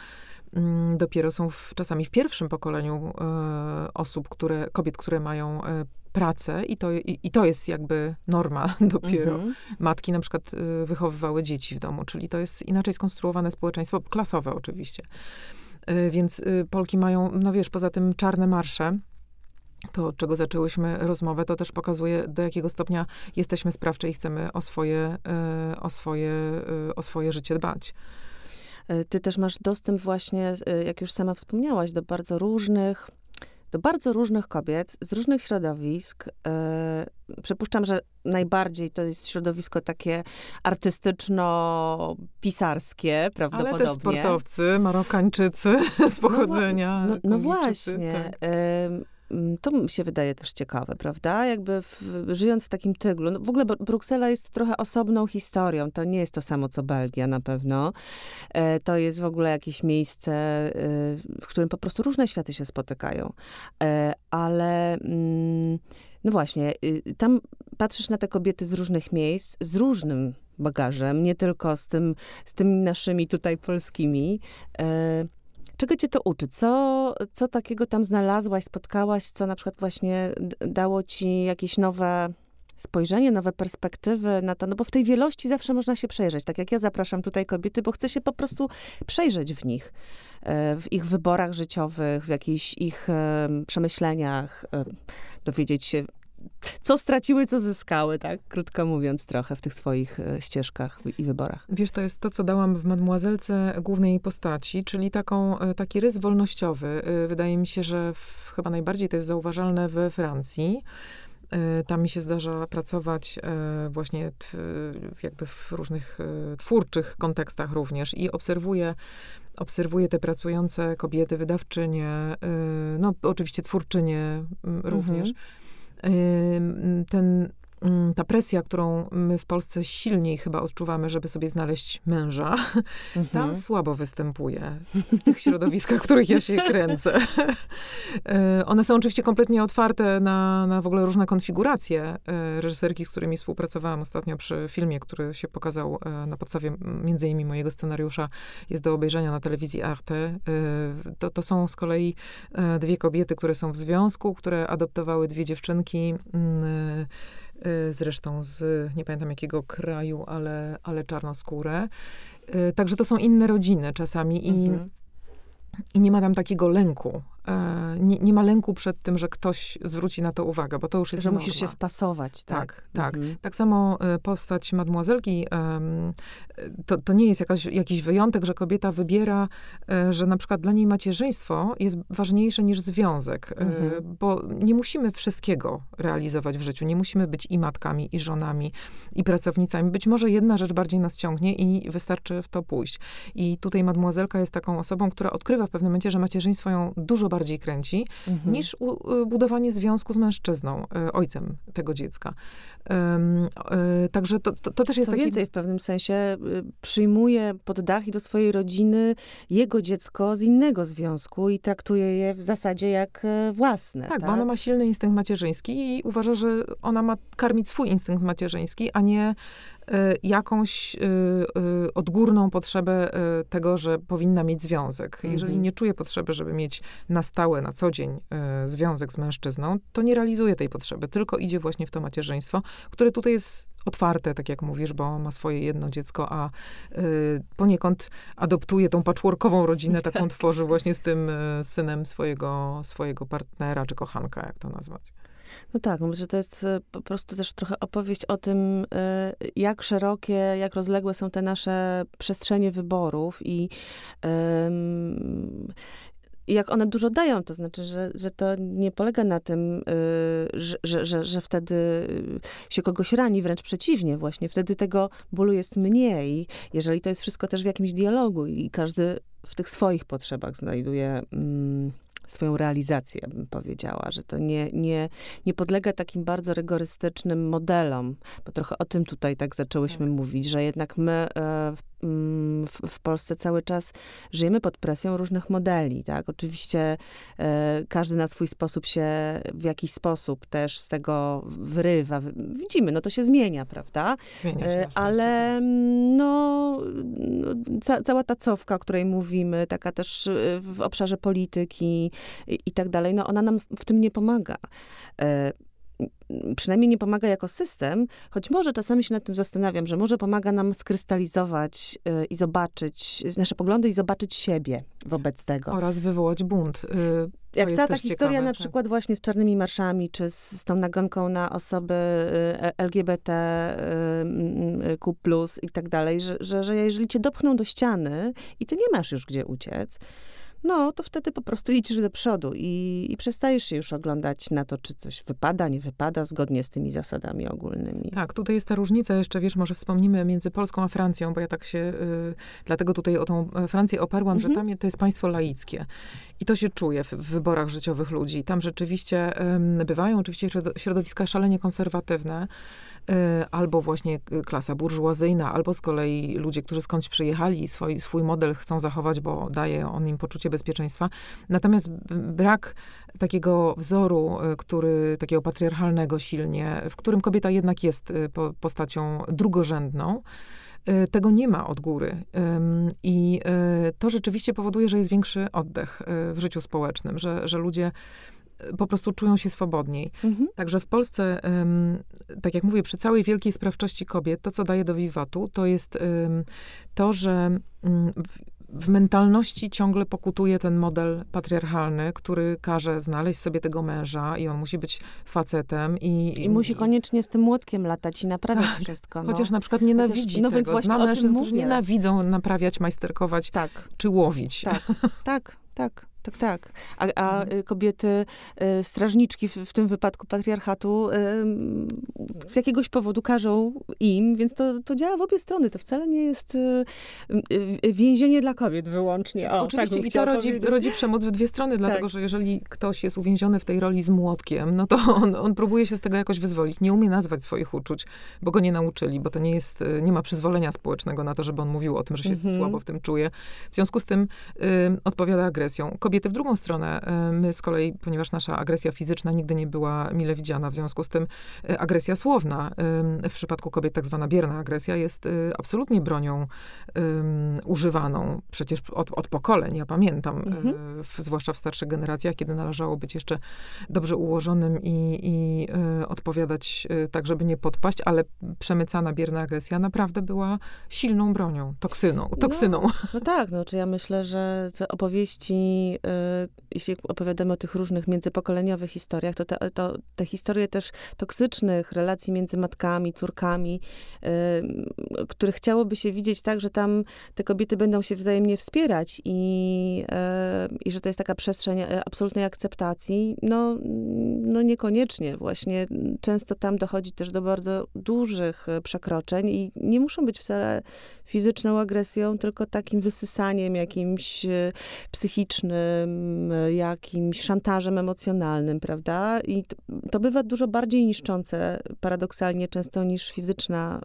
mm, dopiero są w, czasami w pierwszym pokoleniu osób, które, kobiet, które mają pracę i to, i, i to jest jakby norma dopiero. Mhm. Matki na przykład y, wychowywały dzieci w domu, czyli to jest inaczej skonstruowane społeczeństwo, klasowe oczywiście. Y, więc y, Polki mają, no wiesz, poza tym czarne marsze, to, od czego zaczęłyśmy rozmowę, to też pokazuje, do jakiego stopnia jesteśmy sprawcze i chcemy o swoje, o swoje, o swoje życie dbać. Ty też masz dostęp właśnie, jak już sama wspomniałaś, do bardzo różnych do bardzo różnych kobiet z różnych środowisk. Yy, przypuszczam, że najbardziej to jest środowisko takie artystyczno-pisarskie, prawdopodobnie. Ale też sportowcy, Marokańczycy z pochodzenia. No, no, no właśnie. Tak. Yy, to mi się wydaje też ciekawe, prawda? Jakby w, żyjąc w takim tyglu. No w ogóle Bruksela jest trochę osobną historią. To nie jest to samo, co Belgia na pewno. E, to jest w ogóle jakieś miejsce, e, w którym po prostu różne światy się spotykają. E, ale... Mm, no właśnie, y, tam patrzysz na te kobiety z różnych miejsc, z różnym bagażem, nie tylko z, tym, z tymi naszymi tutaj polskimi. Czego cię to uczy? Co, co takiego tam znalazłaś, spotkałaś, co na przykład właśnie dało ci jakieś nowe spojrzenie, nowe perspektywy na to, no bo w tej wielości zawsze można się przejrzeć. Tak jak ja zapraszam tutaj kobiety, bo chcę się po prostu przejrzeć w nich, e, w ich wyborach życiowych, w jakichś ich przemyśleniach, e, dowiedzieć się, co straciły, co zyskały, tak? Krótko mówiąc trochę w tych swoich e, ścieżkach i wyborach. Wiesz, to jest to, co dałam w Mademoiselce głównej postaci, czyli taką, e, taki rys wolnościowy. E, wydaje mi się, że w, chyba najbardziej to jest zauważalne we Francji. Tam mi się zdarza pracować właśnie jakby w różnych twórczych kontekstach również i obserwuję obserwuję te pracujące kobiety, wydawczynie, no oczywiście twórczynie również. Mhm ten ta presja, którą my w Polsce silniej chyba odczuwamy, żeby sobie znaleźć męża, mhm. tam słabo występuje w tych środowiskach, w których ja się kręcę. E, one są oczywiście kompletnie otwarte na, na w ogóle różne konfiguracje. E, reżyserki, z którymi współpracowałam ostatnio przy filmie, który się pokazał e, na podstawie między innymi mojego scenariusza, jest do obejrzenia na telewizji Arte. To, to są z kolei dwie kobiety, które są w związku, które adoptowały dwie dziewczynki mm, zresztą z nie pamiętam jakiego kraju, ale, ale czarnoskóre. Y, także to są inne rodziny czasami i, mhm. i nie ma tam takiego lęku nie, nie, ma lęku przed tym, że ktoś zwróci na to uwagę, bo to już jest Że norma. musisz się wpasować, tak? Tak, tak. Mhm. Tak samo e, postać mademoiselki, to, to nie jest jakaś, jakiś wyjątek, że kobieta wybiera, e, że na przykład dla niej macierzyństwo jest ważniejsze niż związek, mhm. bo nie musimy wszystkiego realizować w życiu. Nie musimy być i matkami, i żonami, i pracownicami. Być może jedna rzecz bardziej nas ciągnie i wystarczy w to pójść. I tutaj mademoiselka jest taką osobą, która odkrywa w pewnym momencie, że macierzyństwo ją dużo bardziej kręci, mhm. niż u, y, budowanie związku z mężczyzną, y, ojcem tego dziecka. Um, także to, to, to, też jest Co taki... więcej, w pewnym sensie przyjmuje pod dach i do swojej rodziny jego dziecko z innego związku i traktuje je w zasadzie jak własne. Tak, tak? bo ona ma silny instynkt macierzyński i uważa, że ona ma karmić swój instynkt macierzyński, a nie jakąś y, y, odgórną potrzebę tego, że powinna mieć związek. Jeżeli mhm. nie czuje potrzeby, żeby mieć na stałe, na co dzień związek z mężczyzną, to nie realizuje tej potrzeby, tylko idzie właśnie w to macierzyństwo, które tutaj jest otwarte, tak jak mówisz, bo ma swoje jedno dziecko, a y, poniekąd adoptuje tą patchworkową rodzinę, taką tak. tworzy właśnie z tym y, synem swojego, swojego partnera, czy kochanka, jak to nazwać. No tak, no że to jest e, po prostu też trochę opowieść o tym, e, jak szerokie, jak rozległe są te nasze przestrzenie wyborów i i jak one dużo dają, to znaczy, że, że to nie polega na tym, że, że, że, że, wtedy się kogoś rani, wręcz przeciwnie, właśnie. Wtedy tego bólu jest mniej, jeżeli to jest wszystko też w jakimś dialogu i każdy w tych swoich potrzebach znajduje. Mm, swoją realizację, bym powiedziała, że to nie, nie, nie podlega takim bardzo rygorystycznym modelom, bo trochę o tym tutaj tak zaczęłyśmy tak. mówić, że jednak my e, Mm, w, w, Polsce cały czas żyjemy pod presją różnych modeli, tak? Oczywiście e, każdy na swój sposób się w jakiś sposób też z tego wyrywa. Widzimy, no to się zmienia, prawda? Zmienia się, e, Ale mm, no, no, ca, cała ta cofka, o której mówimy, taka też e, w obszarze polityki i, i tak dalej, no ona nam w tym nie pomaga. Przynajmniej nie pomaga jako system, choć może czasami się nad tym zastanawiam, że może pomaga nam skrystalizować y, i zobaczyć nasze poglądy i zobaczyć siebie wobec tego. Oraz wywołać bunt. Y, Jak cała ta historia ciekawe, na tak. przykład właśnie z czarnymi marszami, czy z, z tą nagonką na osoby y, LGBTQ+, i tak dalej, że, że, że jeżeli cię dopchną do ściany i ty nie masz już gdzie uciec, no to wtedy po prostu idziesz do przodu i, i przestajesz się już oglądać na to, czy coś wypada, nie wypada, zgodnie z tymi zasadami ogólnymi. Tak, tutaj jest ta różnica jeszcze, wiesz, może wspomnimy między Polską a Francją, bo ja tak się, y, dlatego tutaj o tą e, Francję oparłam, mhm. że tam to jest państwo laickie. I to się czuje w, w wyborach życiowych ludzi. Tam rzeczywiście y, bywają oczywiście środowiska szalenie konserwatywne, albo właśnie klasa burżuazyjna, albo z kolei ludzie, którzy skądś przyjechali, swój, swój model chcą zachować, bo daje on im poczucie bezpieczeństwa. Natomiast brak takiego wzoru, e, który, takiego patriarchalnego silnie, w którym kobieta jednak jest postacią drugorzędną, tego nie ma od góry. I to rzeczywiście powoduje, że jest większy oddech w życiu społecznym, że, że ludzie po prostu czują się swobodniej. Mhm. Także w Polsce, tak jak mówię, przy całej wielkiej sprawczości kobiet, to, co daje do wiwatu, to jest to, że w mentalności ciągle pokutuje ten model patriarchalny, który każe znaleźć sobie tego męża i on musi być facetem. I, I musi koniecznie z tym młotkiem latać i naprawiać tak, wszystko. No. Chociaż na przykład nienawidzi Chociaż, no tego. Więc właśnie Znam mężczyzn, którzy nienawidzą naprawiać, majsterkować tak. czy łowić. Tak, tak, tak. Tak, tak. A, a mhm. Y, kobiety, y, strażniczki w, w, tym wypadku patriarchatu, y, z jakiegoś powodu każą im, więc to, to działa w obie strony. To wcale nie jest więzienie dla kobiet wyłącznie. O, Oczywiście tak i to rodzi, rodzi, przemoc w dwie strony, dlatego tak. że jeżeli ktoś jest uwięziony w tej roli z młotkiem, no to on, on próbuje się z tego jakoś wyzwolić. Nie umie nazwać swoich uczuć, bo go nie nauczyli, bo to nie jest, nie ma przyzwolenia społecznego na to, żeby on mówił o tym, że się mhm. słabo w tym czuje. W związku z tym y, odpowiada agresją. Kobiety w drugą stronę. E, my z kolei, ponieważ nasza agresja fizyczna nigdy nie była mile widziana, w związku z tym e, agresja słowna, w przypadku kobiet tak zwana bierna agresja jest e, absolutnie bronią używaną przecież od, od, pokoleń. Ja pamiętam, mhm. w, zwłaszcza w starszych generacjach, kiedy należało być jeszcze dobrze ułożonym i, i odpowiadać tak, żeby nie podpaść, ale przemycana bierna agresja naprawdę była silną bronią, toksyną. toksyną. No, no tak, no, czy ja myślę, że te opowieści jeśli opowiadamy o tych różnych międzypokoleniowych historiach, to te, to te historie też toksycznych relacji między matkami, córkami, y, które chciałoby się widzieć tak, że tam te kobiety będą się wzajemnie wspierać i, y, i że to jest taka przestrzeń absolutnej akceptacji, no, no niekoniecznie. Właśnie często tam dochodzi też do bardzo dużych przekroczeń i nie muszą być wcale fizyczną agresją, tylko takim wysysaniem jakimś psychicznym, jakimś szantażem emocjonalnym, prawda? I to, bywa dużo bardziej niszczące, paradoksalnie często, niż fizyczna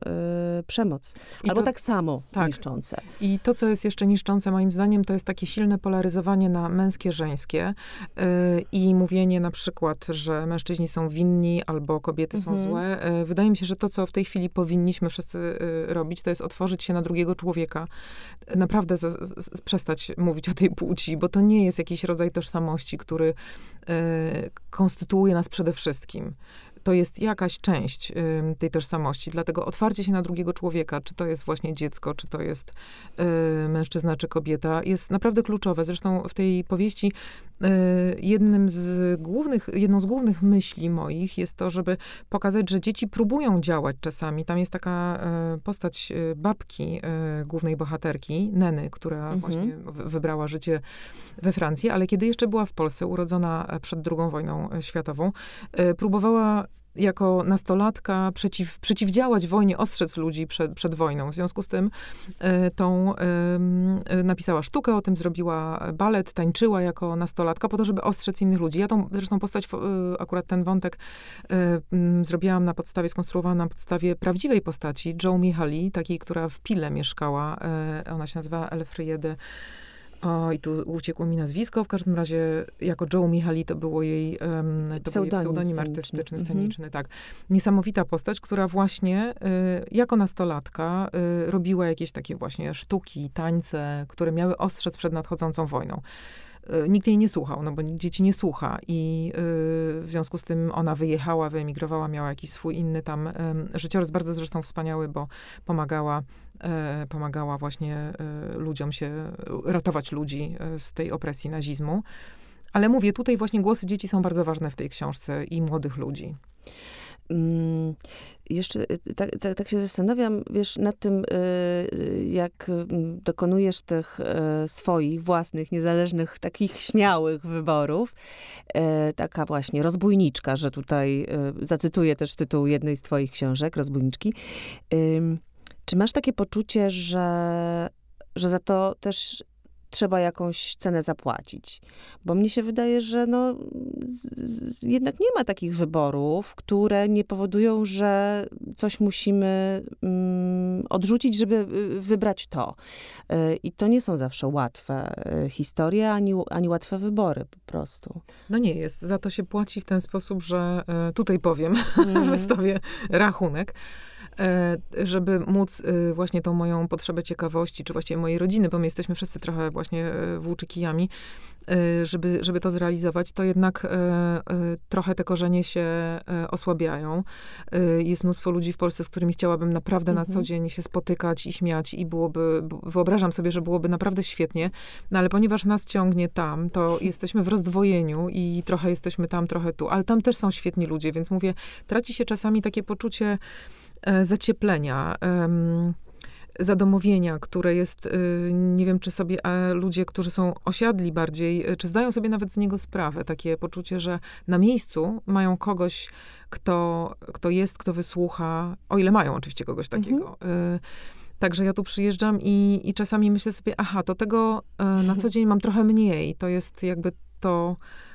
y, przemoc. I Albo to, tak samo tak. niszczące. I to, co jest jeszcze niszczące, moim zdaniem, to jest takie silne polaryzowanie na męskie, żeńskie y, i mówienie na przykład, że mężczyźni są winni albo kobiety mhm. są złe. Y, wydaje mi się, że to, co w tej chwili powinniśmy wszyscy y, robić, to jest otworzyć się na drugiego człowieka. Naprawdę z, z, przestać mówić o tej płci, bo to nie jest jakiś rodzaj tożsamości, który y, konstytuuje nas przede wszystkim to jest jakaś część y, tej tożsamości. Dlatego otwarcie się na drugiego człowieka, czy to jest właśnie dziecko, czy to jest y, mężczyzna, czy kobieta, jest naprawdę kluczowe. Zresztą w tej powieści y, jednym z głównych, jedną z głównych myśli moich jest to, żeby pokazać, że dzieci próbują działać czasami. Tam jest taka y, postać y, babki y, głównej bohaterki, Neny, która mhm. właśnie wybrała życie we Francji, ale kiedy jeszcze była w Polsce, urodzona przed II wojną światową, próbowała jako nastolatka przeciw, przeciwdziałać wojnie, ostrzec ludzi przed, przed wojną. W związku z tym y, tą y, napisała sztukę, o tym zrobiła balet, tańczyła jako nastolatka po to, żeby ostrzec innych ludzi. Ja tą zresztą postać, y, akurat ten wątek zrobiłam na podstawie, skonstruowałam na podstawie prawdziwej postaci, Joe Michali, takiej, która w Pile mieszkała. ona się nazywa Elfriede o, i tu uciekło mi nazwisko. W każdym razie, jako Joe Michali, to było jej, um, to pseudonim, był jej pseudonim artystyczny, sceniczny, mhm. tak. Niesamowita postać, która właśnie y, jako nastolatka y, robiła jakieś takie właśnie sztuki, tańce, które miały ostrzec przed nadchodzącą wojną. Y, nikt jej nie słuchał, no bo nikt dzieci nie słucha i y, w związku z tym ona wyjechała, wyemigrowała, miała jakiś swój inny tam życiorys, bardzo zresztą wspaniały, bo pomagała, y, pomagała właśnie y, ludziom się, ratować ludzi z tej opresji nazizmu. Ale mówię, tutaj właśnie głosy dzieci są bardzo ważne w tej książce i młodych ludzi. Mm, jeszcze tak, tak, tak, się zastanawiam, wiesz, nad tym, y, jak mm, dokonujesz tych y, swoich własnych, niezależnych, takich śmiałych wyborów. Y, taka właśnie rozbójniczka, że tutaj zacytuję też tytuł jednej z twoich książek, Rozbójniczki. Czy masz takie poczucie, że, że za to też trzeba jakąś cenę zapłacić. Bo mnie się wydaje, że no, z, z, jednak nie ma takich wyborów, które nie powodują, że coś musimy mm, odrzucić, żeby y, wybrać to. Y, I to nie są zawsze łatwe y, historie, ani, ani łatwe wybory po prostu. No nie jest. Za to się płaci w ten sposób, że tutaj powiem, mm. wystawię rachunek. E, żeby móc e, właśnie tą moją potrzebę ciekawości, czy właściwie mojej rodziny, bo my jesteśmy wszyscy trochę właśnie e, włóczykijami, żeby, żeby to zrealizować, to jednak trochę te korzenie się osłabiają. Jest mnóstwo ludzi w Polsce, z którymi chciałabym naprawdę mhm. na co dzień się spotykać i śmiać i byłoby, wyobrażam sobie, że byłoby naprawdę świetnie, no ale ponieważ nas ciągnie tam, to jesteśmy w rozdwojeniu i trochę jesteśmy tam, trochę tu, ale tam też są świetni ludzie, więc mówię, traci się czasami takie poczucie zacieplenia, zadomowienia, które jest, y, nie wiem, czy sobie ludzie, którzy są osiadli bardziej, y, czy zdają sobie nawet z niego sprawę. Takie poczucie, że na miejscu mają kogoś, kto, kto jest, kto wysłucha, o ile mają oczywiście kogoś mhm. takiego. Mhm. Także ja tu przyjeżdżam i, i czasami myślę sobie, aha, to tego na co dzień mam trochę mniej. To jest jakby to E,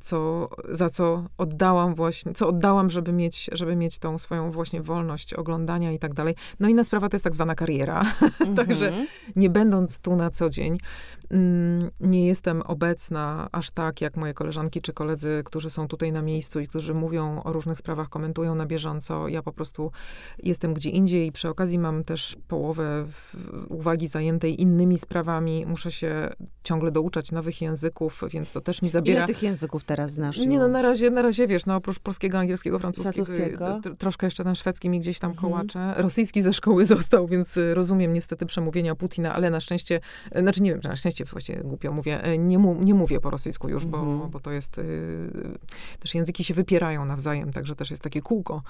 co, za co oddałam właśnie, co oddałam, żeby mieć, żeby mieć tą swoją właśnie wolność oglądania i tak dalej. No inna sprawa to jest tak zwana kariera. Także mhm. nie będąc tu na co dzień, mm, nie jestem obecna aż tak, jak moje koleżanki czy koledzy, którzy są tutaj na miejscu i którzy mówią o różnych sprawach, komentują na bieżąco. Ja po prostu jestem gdzie indziej i przy okazji mam też połowę uwagi zajętej innymi sprawami. Muszę się ciągle douczać nowych języków, więc to też mi zabiera tych języków teraz znasz? Nie, no na razie, na razie wiesz, no oprócz polskiego, angielskiego, francuskiego, francuskiego. troszkę jeszcze na szwedzkim i gdzieś tam mhm. kołacze. Rosyjski ze szkoły został, więc y, rozumiem niestety przemówienia Putina, ale na szczęście, y, znaczy nie wiem, czy na szczęście szczęście właśnie głupio mówię, e, nie, mu, nie mówię po rosyjsku już, bo, Mhm. bo to jest, y, też języki się wypierają nawzajem, także też jest takie kółko,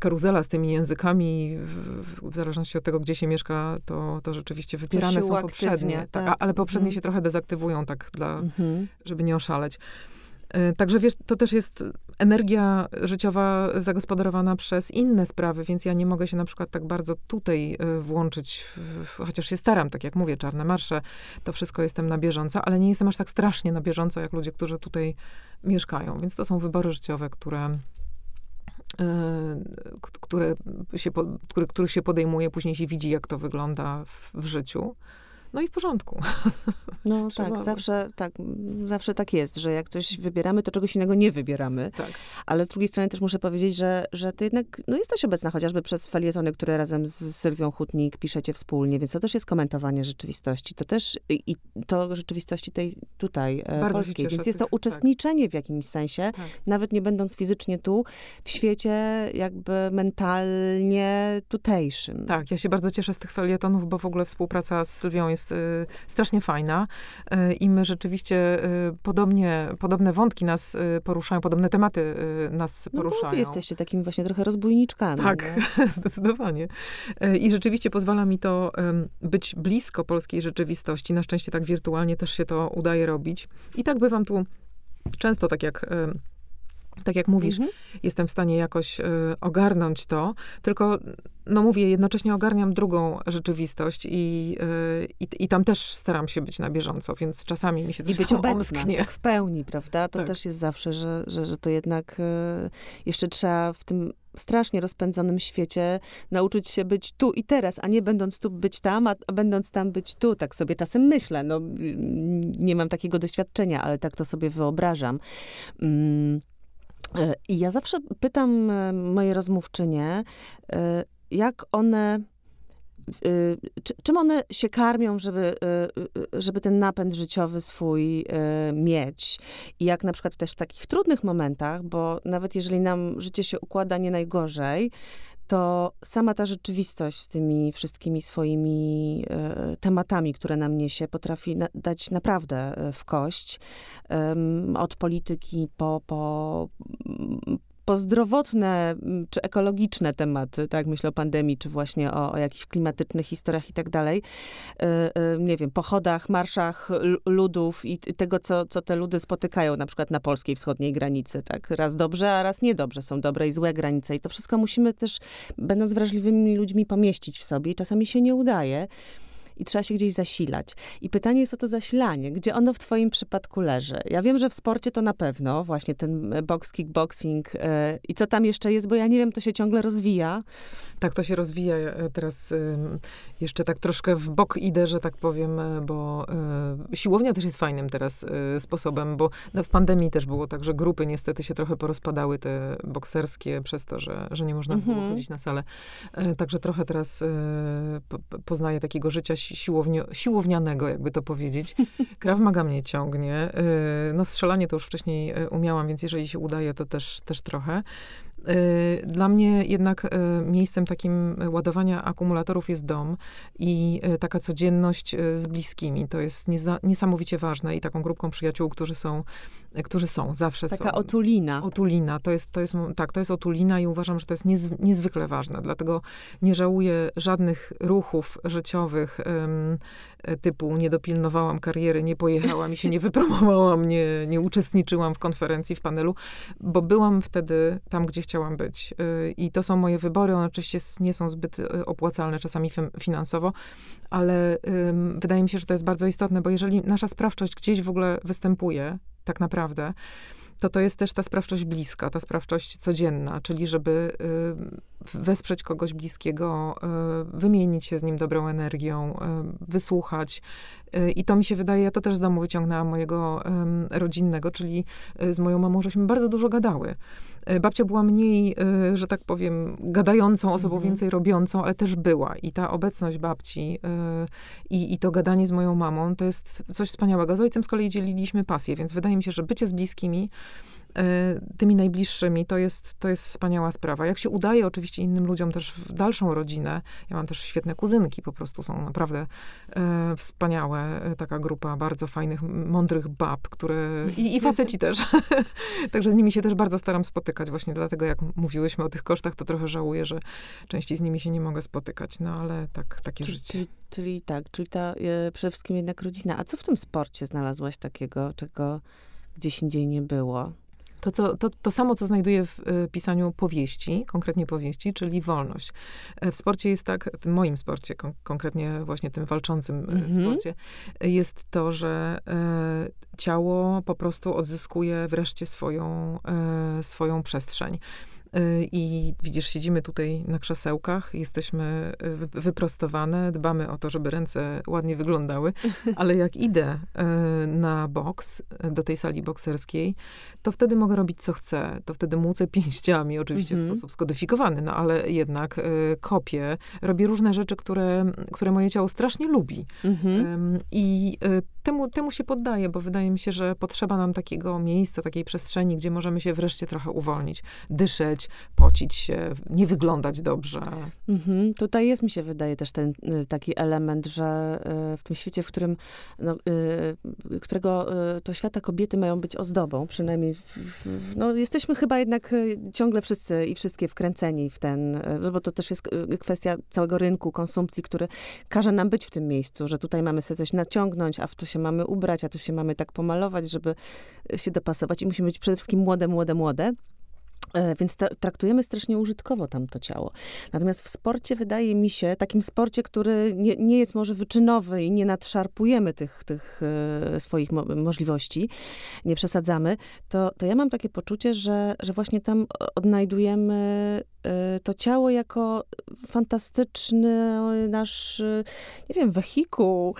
karuzela z tymi językami, w, w zależności od tego, gdzie się mieszka, to, to rzeczywiście wypierane są uaktywnia, poprzednie, tak, tak. ale poprzednie Mhm. się trochę dezaktywują tak dla, Mhm. żeby nie oszaleć. E, Także wiesz, to też jest energia życiowa zagospodarowana przez inne sprawy, więc ja nie mogę się na przykład tak bardzo tutaj e, włączyć, chociaż się staram, tak jak mówię, czarne marsze, to wszystko jestem na bieżąco, ale nie jestem aż tak strasznie na bieżąco, jak ludzie, którzy tutaj mieszkają. Więc to są wybory życiowe, które, k- które się, które, których się podejmuje, później się widzi, jak to wygląda w, w życiu. No i w porządku. No Trzeba tak, zawsze tak, zawsze tak jest, że jak coś wybieramy, to czegoś innego nie wybieramy. Tak. Ale z drugiej strony też muszę powiedzieć, że, że ty jednak no, jesteś obecna chociażby przez felietony, które razem z Sylwią Hutnik piszecie wspólnie, więc to też jest komentowanie rzeczywistości. To też i, i to rzeczywistości tej tutaj, e, Bardzo polskiej. Więc jest to tych- tak. uczestniczenie w jakimś sensie, Tak. nawet nie będąc fizycznie tu, w świecie jakby mentalnie tutejszym. Tak, ja się bardzo cieszę z tych felietonów, bo w ogóle współpraca z Sylwią jest y, strasznie fajna y, i my rzeczywiście y, podobnie, podobne wątki nas poruszają, podobne tematy nas No bo poruszają. wy jesteście takimi właśnie trochę rozbójniczkami. Tak, nie? zdecydowanie. I rzeczywiście pozwala mi to być blisko polskiej rzeczywistości. Na szczęście tak wirtualnie też się to udaje robić. I tak bywam tu często, tak jak, tak jak mówisz, Mhm. jestem w stanie jakoś y, ogarnąć to, tylko, no mówię, jednocześnie ogarniam drugą rzeczywistość i, y, i, i tam też staram się być na bieżąco, więc czasami mi się I coś być tam obecna, omsknie. tak w pełni, prawda? To Tak. też jest zawsze, że, że, że to jednak e, jeszcze trzeba w tym strasznie rozpędzonym świecie nauczyć się być tu i teraz, a nie będąc tu być tam, a, a będąc tam być tu. Tak sobie czasem myślę. No, mm, nie mam takiego doświadczenia, ale tak to sobie wyobrażam. Mm. E, I ja zawsze pytam e, moje rozmówczynie, e, jak one czy, czym one się karmią, żeby, żeby ten napęd życiowy swój mieć. I jak na przykład też w takich trudnych momentach, bo nawet jeżeli nam życie się układa nie najgorzej, to sama ta rzeczywistość z tymi wszystkimi swoimi e, tematami, które nam niesie, potrafi na, dać naprawdę e, w kość. Od polityki po, po, po zdrowotne m, czy ekologiczne tematy, tak, myślę o pandemii, czy właśnie o, o jakichś klimatycznych historiach i tak dalej. E, e, nie wiem, pochodach, marszach ludów i tego, co, co te ludy spotykają na przykład na polskiej wschodniej granicy, tak. Raz dobrze, a raz niedobrze. Są dobre i złe granice i to wszystko musimy też, będąc wrażliwymi ludźmi, pomieścić w sobie i czasami się nie udaje. I trzeba się gdzieś zasilać. I pytanie jest o to zasilanie. Gdzie ono w twoim przypadku leży? Ja wiem, że w sporcie to na pewno, właśnie ten e, box, kickboxing e, i co tam jeszcze jest, bo ja nie wiem, to się ciągle rozwija. Tak, to się rozwija. E, Teraz ym, jeszcze tak troszkę w bok idę, że tak powiem, bo y, siłownia też jest fajnym teraz sposobem, bo no, w pandemii też było tak, że grupy niestety się trochę porozpadały, te bokserskie, przez to, że, że nie można było Mhm. chodzić na salę. Także trochę teraz po, po- poznaję takiego życia si- siłownio, siłownianego, jakby to powiedzieć. Krav Maga mnie ciągnie. Y, no strzelanie to już wcześniej y, umiałam, więc jeżeli się udaje, to też, też trochę. Y, Dla mnie jednak y, miejscem takim ładowania akumulatorów jest dom i y, taka codzienność z bliskimi. To jest niesamowicie ważne i taką grupką przyjaciół, którzy są, którzy są, zawsze Taka są. otulina. Otulina, to jest, to jest, tak, to jest otulina i uważam, że to jest niez, niezwykle ważne. Dlatego nie żałuję żadnych ruchów życiowych typu nie dopilnowałam kariery, nie pojechałam i się nie wypromowałam, nie, nie uczestniczyłam w konferencji, w panelu, bo byłam wtedy tam, gdzie chciałam być. Y, I to są moje wybory. One oczywiście nie są zbyt y, opłacalne czasami finansowo, ale wydaje mi się, że to jest bardzo istotne, bo jeżeli nasza sprawczość gdzieś w ogóle występuje, tak naprawdę, to to jest też ta sprawczość bliska, ta sprawczość codzienna, czyli żeby y, wesprzeć kogoś bliskiego, y, wymienić się z nim dobrą energią, y, wysłuchać. Y, I to mi się wydaje, ja to też z domu wyciągnęłam mojego rodzinnego, czyli y, z moją mamą, żeśmy bardzo dużo gadały. Y, Babcia była mniej, że tak powiem, gadającą osobą, Mhm. więcej robiącą, ale też była. I ta obecność babci i, i to gadanie z moją mamą to jest coś wspaniałego. Z ojcem z kolei dzieliliśmy pasję, więc wydaje mi się, że bycie z bliskimi tymi najbliższymi, to jest, to jest wspaniała sprawa. Jak się udaje oczywiście innym ludziom też w dalszą rodzinę, ja mam też świetne kuzynki, po prostu są naprawdę e, wspaniałe, taka grupa bardzo fajnych, mądrych bab, które, i, i faceci też. Także z nimi się też bardzo staram spotykać, właśnie dlatego jak mówiłyśmy o tych kosztach, to trochę żałuję, że częściej z nimi się nie mogę spotykać, no ale tak, takie czyli, życie. Czyli, czyli tak, czyli ta e, przede wszystkim jednak rodzina. A co w tym sporcie znalazłaś takiego, czego gdzieś indziej nie było? To, co, to, to samo, co znajduję w y, pisaniu powieści, konkretnie powieści, czyli wolność. E, w sporcie jest tak, w moim sporcie, kon, konkretnie właśnie tym walczącym mm -hmm. sporcie, jest to, że e, ciało po prostu odzyskuje wreszcie swoją, e, swoją przestrzeń. Y, I widzisz, siedzimy tutaj na krzesełkach, jesteśmy y, wyprostowane, dbamy o to, żeby ręce ładnie wyglądały, ale jak idę y, na boks, do tej sali bokserskiej, to wtedy mogę robić co chcę. To wtedy młócę pięściami, oczywiście w mhm. sposób skodyfikowany, no ale jednak kopię, robię różne rzeczy, które, które moje ciało strasznie lubi. Mhm. I temu, temu się poddaję, bo wydaje mi się, że potrzeba nam takiego miejsca, takiej przestrzeni, gdzie możemy się wreszcie trochę uwolnić, dyszeć, pocić się, nie wyglądać dobrze. Mhm. Tutaj jest, mi się wydaje, też ten y, taki element, że y, w tym świecie, w którym, no, y, którego to świata kobiety mają być ozdobą, przynajmniej, w, no, jesteśmy chyba jednak ciągle wszyscy i wszystkie wkręceni w ten, bo to też jest kwestia całego rynku konsumpcji, który każe nam być w tym miejscu, że tutaj mamy sobie coś naciągnąć, a w to się mamy ubrać, a tu się mamy tak pomalować, żeby się dopasować i musimy być przede wszystkim młode, młode, młode. E, więc traktujemy strasznie użytkowo tam to ciało. Natomiast w sporcie wydaje mi się, takim sporcie, który nie, nie jest może wyczynowy i nie nadszarpujemy tych, tych e, swoich mo możliwości, nie przesadzamy, to, to ja mam takie poczucie, że, że właśnie tam odnajdujemy e, to ciało jako fantastyczny nasz, nie wiem, wehikuł.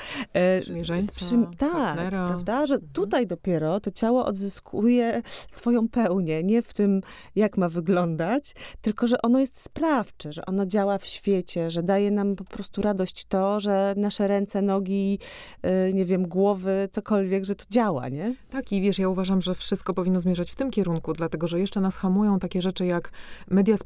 Sprzymierzeńca, Tak, partnera. prawda? Że mhm. tutaj dopiero to ciało odzyskuje swoją pełnię, nie w tym jak ma wyglądać, tylko że ono jest sprawcze, że ono działa w świecie, że daje nam po prostu radość to, że nasze ręce, nogi, nie wiem, głowy, cokolwiek, że to działa, nie? Tak, i wiesz, ja uważam, że wszystko powinno zmierzać w tym kierunku, dlatego że jeszcze nas hamują takie rzeczy jak media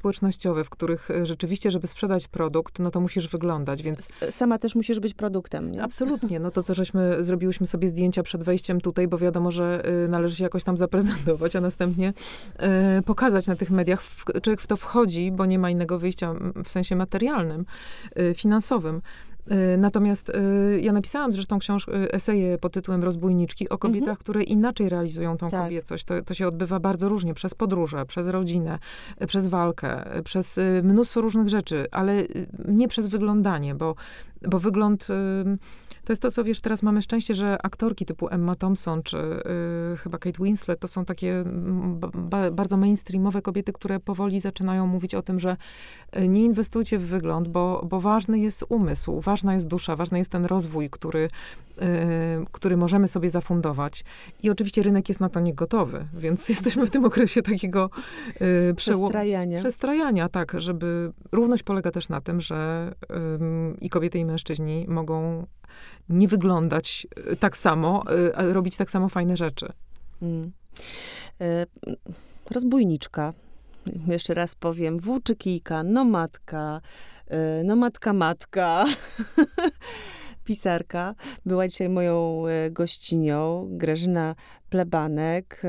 w których y, rzeczywiście, żeby sprzedać produkt, no to musisz wyglądać, więc... Sama też musisz być produktem, nie? Absolutnie. No to, co żeśmy, zrobiłyśmy sobie zdjęcia przed wejściem tutaj, bo wiadomo, że y, należy się jakoś tam zaprezentować, a następnie y, pokazać na tych mediach, człowiek w to wchodzi, bo nie ma innego wyjścia w sensie materialnym, finansowym. Y, natomiast y, ja napisałam zresztą książkę, eseję pod tytułem Rozbójniczki o kobietach, mhm. które inaczej realizują tą tak. kobiecość. To, to się odbywa bardzo różnie, przez podróże, przez rodzinę, przez walkę, przez mnóstwo różnych rzeczy, ale nie przez wyglądanie, bo, bo wygląd to jest to, co wiesz, teraz mamy szczęście, że aktorki typu Emma Thompson czy y, chyba Kate Winslet to są takie ba bardzo mainstreamowe kobiety, które powoli zaczynają mówić o tym, że y, nie inwestujcie w wygląd, bo, bo ważny jest umysł, ważna jest dusza, ważny jest ten rozwój, który, y, który możemy sobie zafundować. I oczywiście rynek jest na to niegotowy, więc jesteśmy w tym okresie takiego y, przestrajania. Przestrajania, tak, żeby równość polega też na tym, że i kobiety i mężczyźni mogą nie wyglądać y, tak samo, a robić tak samo fajne rzeczy. Mm. E, rozbójniczka. Jeszcze raz powiem, włóczykijka, nomadka, e, nomadka matka, pisarka. Była dzisiaj moją e, gościnią, Grażyna Plebanek.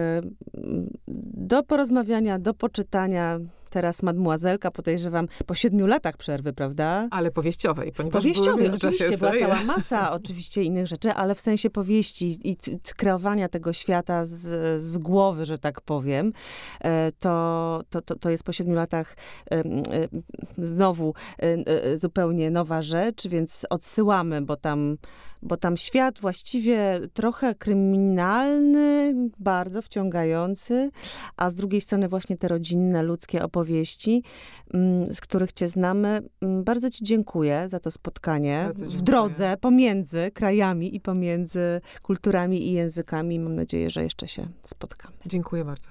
Do porozmawiania, do poczytania teraz mademoiselka, podejrzewam, po siedmiu latach przerwy, prawda? Ale powieściowej, ponieważ Powieściowej, oczywiście, była cała masa oczywiście innych rzeczy, ale w sensie powieści i kreowania tego świata z, z głowy, że tak powiem, e, to, to, to, to jest po siedmiu latach e, znowu e, zupełnie nowa rzecz, więc odsyłamy, bo tam bo tam świat właściwie trochę kryminalny, bardzo wciągający, a z drugiej strony właśnie te rodzinne, ludzkie opowieści, mm, z których cię znamy. Mm, bardzo ci dziękuję za to spotkanie w drodze pomiędzy krajami i pomiędzy kulturami i językami. Mam nadzieję, że jeszcze się spotkamy. Dziękuję bardzo.